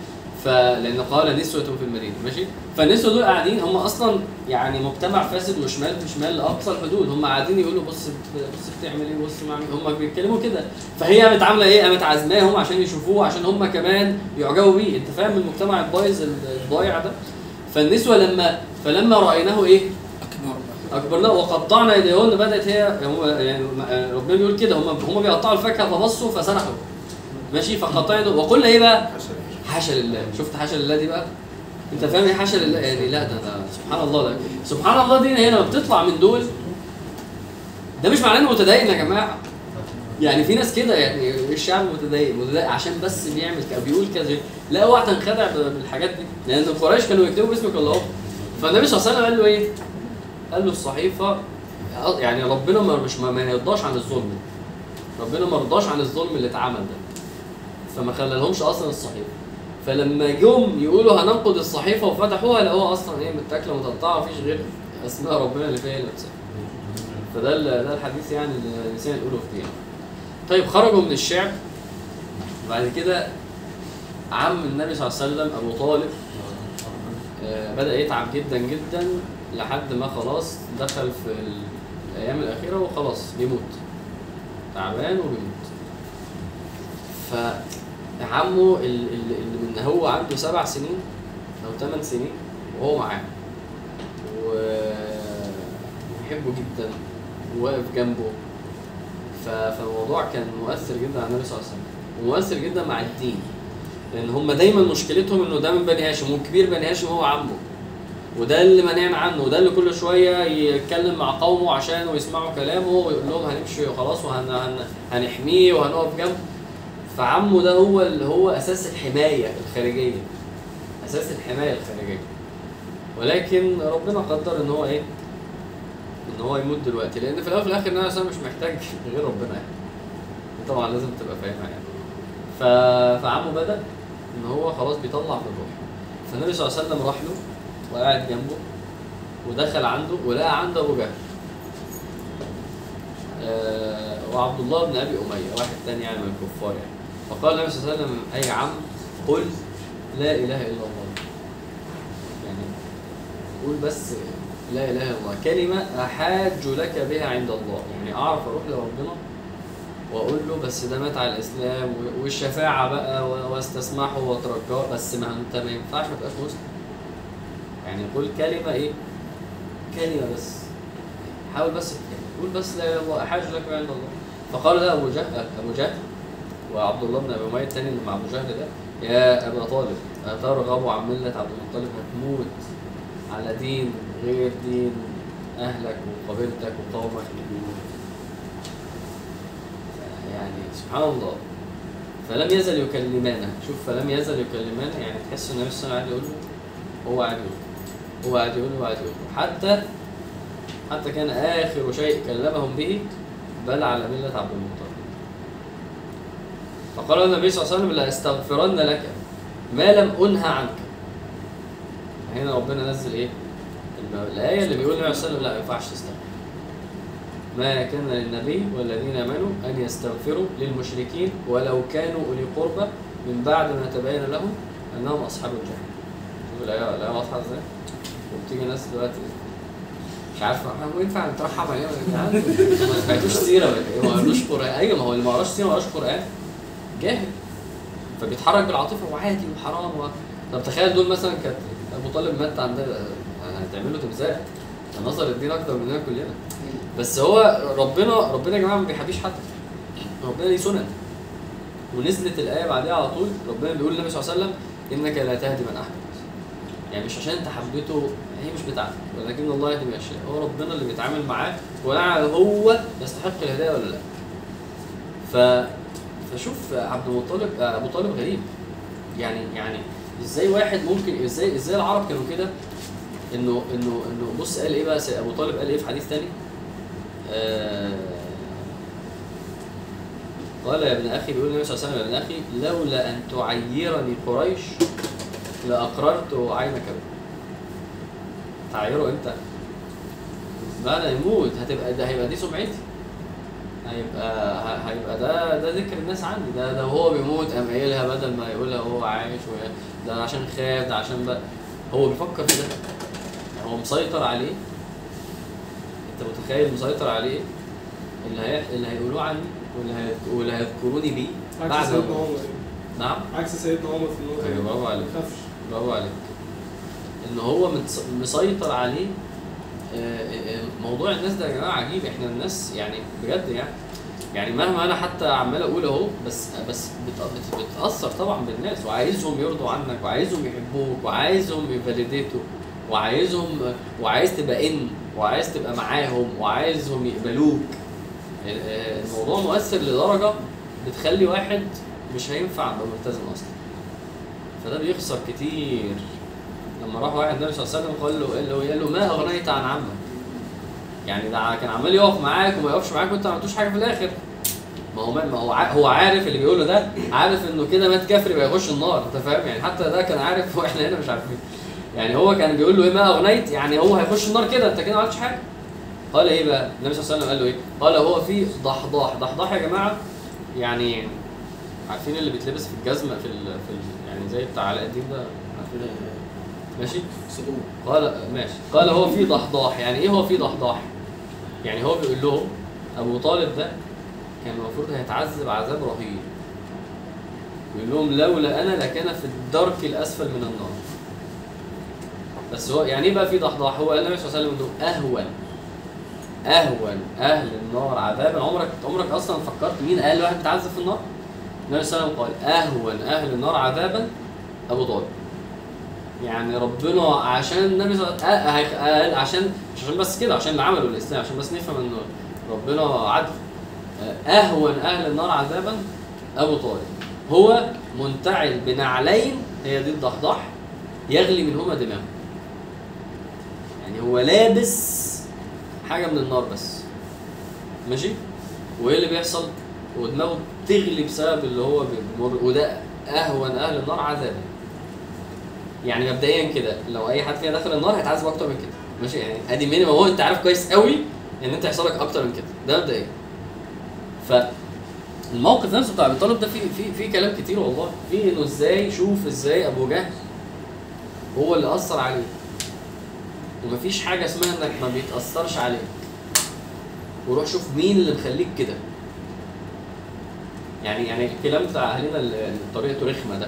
فلان قال نسوة في المدينة. ماشي؟ فالنسوة دول قاعدين هم أصلا يعني مجتمع فاسد وشمال في شمال لاقصى الحدود. هم قاعدين يقولوا بص بص بتعمل إيه بص معمل هم بيتكلموا كده. فهي قامت عاملة إيه؟ قامت عازماهم عشان يشوفوه عشان هم كمان يعجبوا بيه. أنت فاهم المجتمع البايظ الضايع ده؟ فالنسوة لما فلما رأيناه إيه؟ اكبر اكبرناه وقطعنا إيديهن بدأت هي يعني ربنا بيقول كده هم هم بيقطعوا الفاكهة فبصوا فسرحوا. ماشي؟ فقطعنا وقلنا إيه بقى؟ حاشا لله شفت حاشا لله دي بقى؟ أنت فاهم إيه حاشا لله يعني لا ده, ده سبحان الله ده سبحان الله دي هي لما بتطلع من دول. ده مش معناه إنه متدين يا جماعة. يعني في ناس كده يعني الشعب متدين متدين عشان بس بيعمل كده بيقول كذا. لا أوعى تنخدع بالحاجات دي لأن قريش كانوا يكتبوا باسمك الله فالنبي صلى الله عليه وسلم قال له إيه؟ قال له الصحيفة يعني ربنا ما مش ما يرضاش عن الظلم. ربنا ما رضاش عن الظلم اللي اتعمل ده. فما خلالهمش أصلا الصحيفة. فلما جم يقولوا هننقض الصحيفة وفتحوها لقوها أصلا إيه متاكلة متقطعة مفيش غير أسماء ربنا اللي فيها نفسها. فده ده الحديث يعني اللي الإنسان يقوله في دين طيب خرجوا من الشعب. بعد كده عم النبي صلى الله عليه وسلم أبو طالب آه، بدأ يتعب جدا جدا. لحد ما خلاص دخل في الأيام الأخيرة وخلاص بيموت. تعبان وبيموت. فعمه ال- ال- اللي من هو عنده سبع سنين أو ثمان سنين وهو معاه. ويحبه جدا وواقف جنبه. فالموضوع كان مؤثر جدا على النبي صلى الله عليه وسلم. ومؤثر جدا مع الدين. لأن هم دايما مشكلتهم إنه ده من بني هاشم وكبير بني هاشم هو عمه وده اللي منعنا عنه وده اللي كل شوية يتكلم مع قومه عشان ويسمعوا كلامه ويقول لهم هنمشي وخلاص وهنحميه وهنقف جنبه. فعمه ده هو اللي هو أساس الحماية الخارجية أساس الحماية الخارجية. ولكن ربنا قدر إن هو إيه؟ إن هو يموت دلوقتي لأن في الأول وفي الآخر عليه وسلم مش محتاج غير ربنا يعني. طبعا لازم تبقى فاهمها يعني. ف... فعمه بدأ إن هو خلاص بيطلع في الروح. فالنبي صلى الله عليه وسلم راح له وقاعد جنبه ودخل عنده ولقى عنده أبو جهل. آه وعبد الله بن أبي أمية واحد تاني يعني من الكفار يعني. فقال النبي صلى الله عليه وسلم أي عم قل لا إله إلا الله. يعني قول بس لا إله إلا الله. كلمة أحاج لك بها عند الله. يعني أعرف أروح لربنا وأقول له بس ده مات على الإسلام والشفاعة بقى واستسمحه واترجاه بس ما أنت ما ينفعش ما تبقاش مسلم. يعني قول كلمة إيه؟ كلمة بس. حاول بس قول بس لا إله إلا الله أحاج لك عند الله. فقال له أبو جهل أبو جهل وعبد الله بن أبي أمية الثاني اللي مع أبو جهل ده يا أبا طالب اترغب عن ملة عبد المطلب هتموت على دين غير دين أهلك وقبيلتك وقومك يعني سبحان الله. فلم يزل يكلمانه. شوف فلم يزل يكلمانه يعني تحس إن النبي صلى الله عليه وسلم قاعد يقول له هو قاعد يقول يقول له حتى حتى كان آخر شيء كلمهم به بل على ملة عبد المطلب. فقال النبي صلى الله عليه وسلم لاستغفرن لك ما لم أنهى عنك. هنا ربنا نزل الم- الآية اللي بيقول النبي صلى الله عليه وسلم لا ما ينفعش تستغفر. ما كان للنبي والذين آمنوا أن يستغفروا للمشركين ولو كانوا أولي قربى من بعد ما تبين لهم أنهم أصحاب الجحيم شوف الآية الآية واضحة إزاي؟ وبتيجي ناس دلوقتي مش عارف هو ينفع نترحم عليه ولا ما سمعتوش سيرة ولا إيه؟ ما قرلوش قرآن. أيوه ما هو اللي ما قراش سيرة ما قراش قرآن. جاهل. فبيتحرك بالعاطفة وعادي وحرام. طب تخيل دول مثلا كانت أبو طالب مات عندنا هتعمل له تمثال. نظر الدين أكتر مننا كلنا. بس هو ربنا ربنا يا جماعة ما بيحبيش حد. ربنا ليه سنن. ونزلت الآية بعدها على طول ربنا بيقول للنبي صلى الله عليه وسلم إنك لا تهدي من أحببت. يعني مش عشان انت حبيته هي مش بتاعتك. ولكن الله يهدي من يشاء. هو ربنا اللي بيتعامل معاه ويعلم هو يستحق الهداية ولا لا. ف فشوف عبد المطلب أبو طالب غريب. يعني يعني إزاي واحد ممكن إزاي إزاي العرب كانوا كده؟ انه انه إنه بص قال إيه بقى أبو طالب قال إيه في حديث تاني؟ آه قال يا ابن أخي بيقول النبي صلى الله عليه وسلم يا ابن أخي لولا أن تعيرني قريش لأقررت عينك به. تعيره؟ بعد ما يموت. هتبقى ده هيبقى دي سمعتي. هيبقى هيبقى ده ده ذكر الناس عندي. ده ده وهو بيموت قام قايلها بدل ما يقولها وهو عايش ده عشان خاف ده عشان بقى. هو بيفكر في ده. هو مسيطر عليه. أنت متخيل مسيطر عليه؟ اللي هي... اللي هيقولوه عني واللي هي... واللي هيذكروني بيه عكس بعد سيدنا ما عمر نعم؟ عكس سيدنا عمر في النقطة أيوه دي. برافو ما عليك يخافش برافو عليك. إن هو مسيطر عليه آه، آه، موضوع الناس ده يا جماعة عجيب. إحنا الناس يعني بجد يعني يعني مهما أنا حتى عمال أقول أهو بس بس بت- بت- بتأثر طبعا بالناس. وعايزهم يرضوا عنك وعايزهم يحبوك وعايزهم يفاليديتوا وعايزهم وعايز تبقى إن وعايز تبقى معاهم وعايزهم يقبلوك. آه، الموضوع مؤثر لدرجة بتخلي واحد مش هينفع يبقى ملتزم أصلا. فده بيخسر كتير. لما راح واحد النبي صلى الله عليه وسلم قال له قال له, قال له ما أغنيت عن عمك؟ يعني ده كان عمال يقف معاك وما يقفش معاك وانت ما عملتوش حاجة في الآخر. ما هو ما هو هو عارف اللي بيقوله ده عارف إنه كده مات كافر يبقى يخش النار أنت فاهم؟ يعني حتى ده كان عارف وإحنا هنا مش عارفين. يعني هو كان بيقول له إيه ما أغنيت؟ يعني هو هيخش النار كده أنت كده ما عملتش حاجة. قال إيه بقى؟ النبي صلى الله عليه وسلم قال له إيه؟ قال هو في ضحضاح. ضحضاح يا جماعة يعني عارفين اللي بيتلبس في الجزمة في ال في ال يعني زي بتاع علاء الدين ده. عارفين ماشي؟ صدور قال ماشي. قال هو في ضحضاح. يعني إيه هو في ضحضاح؟ يعني هو بيقول لهم أبو طالب ده كان المفروض هيتعذب عذاب رهيب. بيقول لهم لولا أنا لكان في الدرك الأسفل من النار. بس هو يعني إيه بقى في ضحضاح؟ هو قال النبي صلى الله عليه وسلم أهون. أهون. أهل النار. عذابا عمرك عمرك أصلا فكرت مين أقل واحد بيتعذب في النار؟ النبي صلى الله عليه وسلم قال أهون أهل النار عذابا أبو طالب. يعني ربنا عشان النبي صلى الله عليه وسلم قال عشان مش عشان بس كده عشان اللي عمله الإسلام عشان بس نفهم ان ربنا عدل. أهون أهل النار عذابا أبو طالب. هو منتعل بنعلين هي دي الضحضاح يغلي منهما دماغه. يعني هو لابس حاجة من النار بس. ماشي؟ وإيه اللي بيحصل؟ ودماغه تغلي بسبب اللي هو بيمر وده اهون أهل النار عذابا يعني مبدئيا كده لو أي حد فينا دخل النار هيتعذب أكتر من كده. ماشي؟ يعني أدي مينيمم هو أنت عارف كويس قوي إن أنت هيحصل لك أكتر من كده. ده مبدئيا. ف الموقف نفسه بتاع أبي طالب ده فيه في في كلام كتير والله. في إنه إزاي شوف إزاي أبو جهل هو اللي أثر عليه. ومفيش حاجة اسمها إنك ما بيتأثرش عليك. وروح شوف مين اللي مخليك كده. يعني يعني الكلام بتاع أهلنا اللي طريقته رخمه ده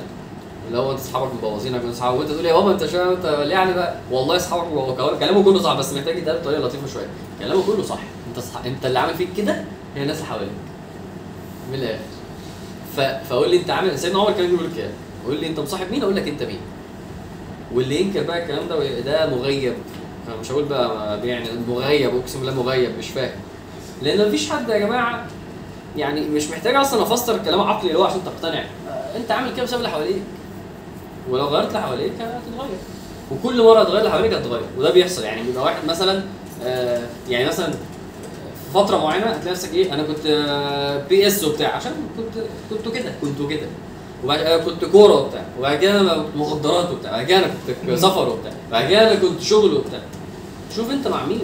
اللي هو أنت أصحابك مبوظينك وانت أصحابك. وأنت تقول يا بابا أنت شوية أنت يعني بقى؟ والله أصحابك مبوظين كلامه كله صح بس محتاج يتقال بطريقة لطيفة شوية. كلامه كله صح. أنت صح أنت اللي عامل فيك كده هي الناس اللي حواليك. من الآخر. ف... فقول لي أنت عامل سيدنا عمر كان بيقول كده. قول لي أنت مصاحب مين؟ أقول لك أنت مين. واللي ينكر بقى الكلام ده ده مغيب. أنا مش هقول بقى يعني مغيب أقسم بالله مغيب مش فاهم. لأن مفيش حد يا جماعة يعني مش محتاج أصلا افسر الكلام عقلي اللي هو عشان تقتنع. آه، انت عامل كده بسبب اللي حواليك؟ ولو غيرت اللي حواليك هتتغير. وكل مرة تغير اللي حواليك هتتغير وده بيحصل. يعني بيبقى واحد مثلا آه، يعني مثلا في فترة معينة هتلاقي نفسك إيه أنا كنت بي اس وبتاع عشان كنت كنت كده كنت كده. وبعد كده كنت كورة وبتاع وبعد كده أنا مخدرات وبتاع بعد كده أنا كنت سفر وبتاع بعد كده أنا كنت شغل وبتاع. شوف انت مع مين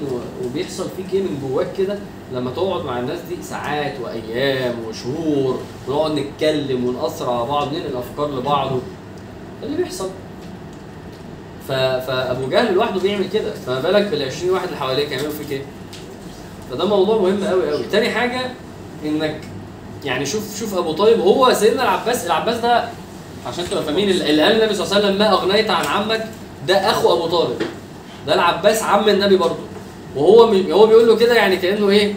وبيحصل فيك إيه من جواك كده لما تقعد مع الناس دي ساعات وأيام وشهور ونقعد نتكلم ونأثر على بعض ننقل افكار لبعض اللي بيحصل. فأبو جهل لوحده بيعمل كده فما بالك بال 20 واحد اللي حواليك يعملوا فيك إيه؟ فده موضوع مهم قوي قوي تاني حاجة إنك يعني شوف شوف أبو طالب هو سيدنا العباس العباس ده عشان تبقى فاهمين اللي قال النبي صلى الله عليه وسلم ما أغنيت عن عمك ده أخو أبو طالب ده العباس عم النبي برضه. وهو هو بيقول له كده يعني كأنه إيه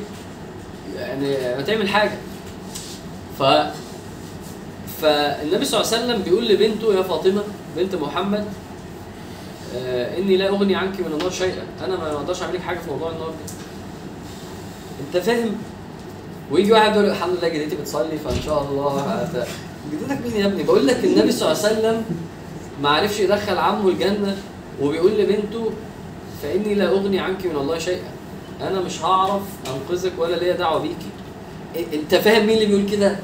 يعني ما تعمل حاجة. ف فالنبي صلى الله عليه وسلم بيقول لبنته يا فاطمة بنت محمد آه إني لا أغني عنك من النار شيئا. أنا ما أقدرش أعمل لك حاجة في موضوع النار ده أنت فاهم؟ ويجي واحد يقول الحمد لله جدتي بتصلي فإن شاء الله. جدتك مين يا ابني؟ بقول لك النبي صلى الله عليه وسلم ما عرفش يدخل عمه الجنة وبيقول لبنته فإني لا أغني عنك من الله شيئا. أنا مش هعرف أنقذك ولا ليا دعوة بيكي أنت فاهم مين اللي بيقول كده؟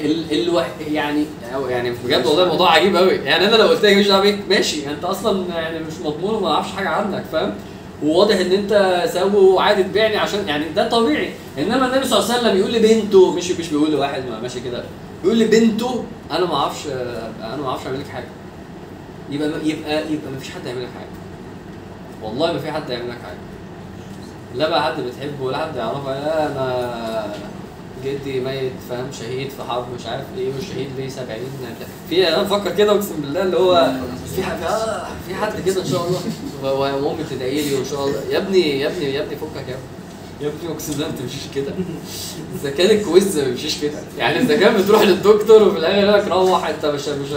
ال الوح... يعني يعني بجد والله الموضوع عجيب قوي يعني أنا لو قلت لك مش دعوة بيك ماشي. أنت أصلا يعني مش مضمون وما أعرفش حاجة عنك فاهم؟ وواضح إن أنت سوي وعادي تبيعني عشان يعني ده طبيعي. إنما النبي صلى الله عليه وسلم يقول لبنته مش مش بيقول لواحد ما ماشي كده. يقول لبنته أنا ما أعرفش أنا ما أعرفش أعمل لك حاجة. يبقى يبقى يبقى ما فيش حد يعمل لك حاجة. والله ما في حد يعمل لك حاجة. لا بقى حد بتحبه ولا حد يعرفه. لا أنا جدي ميت فاهم؟ شهيد في حرب مش عارف إيه والشهيد ليه 70 في أنا بفكر كده أقسم بالله اللي هو في حد آه في حد كده إن شاء الله. وأمي تدعي لي وإن شاء الله. يا ابني يا ابني يا ابني فكك يا ابني. يا ابني أقسم بالله ما تمشيش كده. إذا كان الكويز ما بيمشيش كده. يعني إذا كان بتروح للدكتور وفي الآخر يقول لك روح أنت مش مش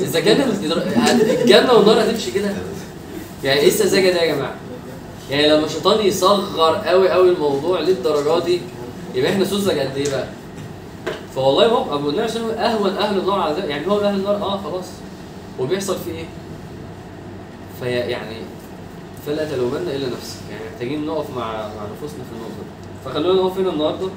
إذا كان ال- الجنة والنار هتمشي كده. يعني إيه السذاجه دي يا جماعة؟ يعني لما الشيطان يصغر قوي قوي الموضوع للدرجة دي يبقى إحنا سذج قد إيه بقى؟ فوالله هو أبو النبي صلى الله عليه وسلم أهون أهل النار على ذلك يعني هو أهل النار آه خلاص وبيحصل فيه إيه؟ في يعني فلا تلومن إلا نفسك يعني محتاجين نقف مع مع نفوسنا في النقطة دي فخلونا نقف هنا النهارده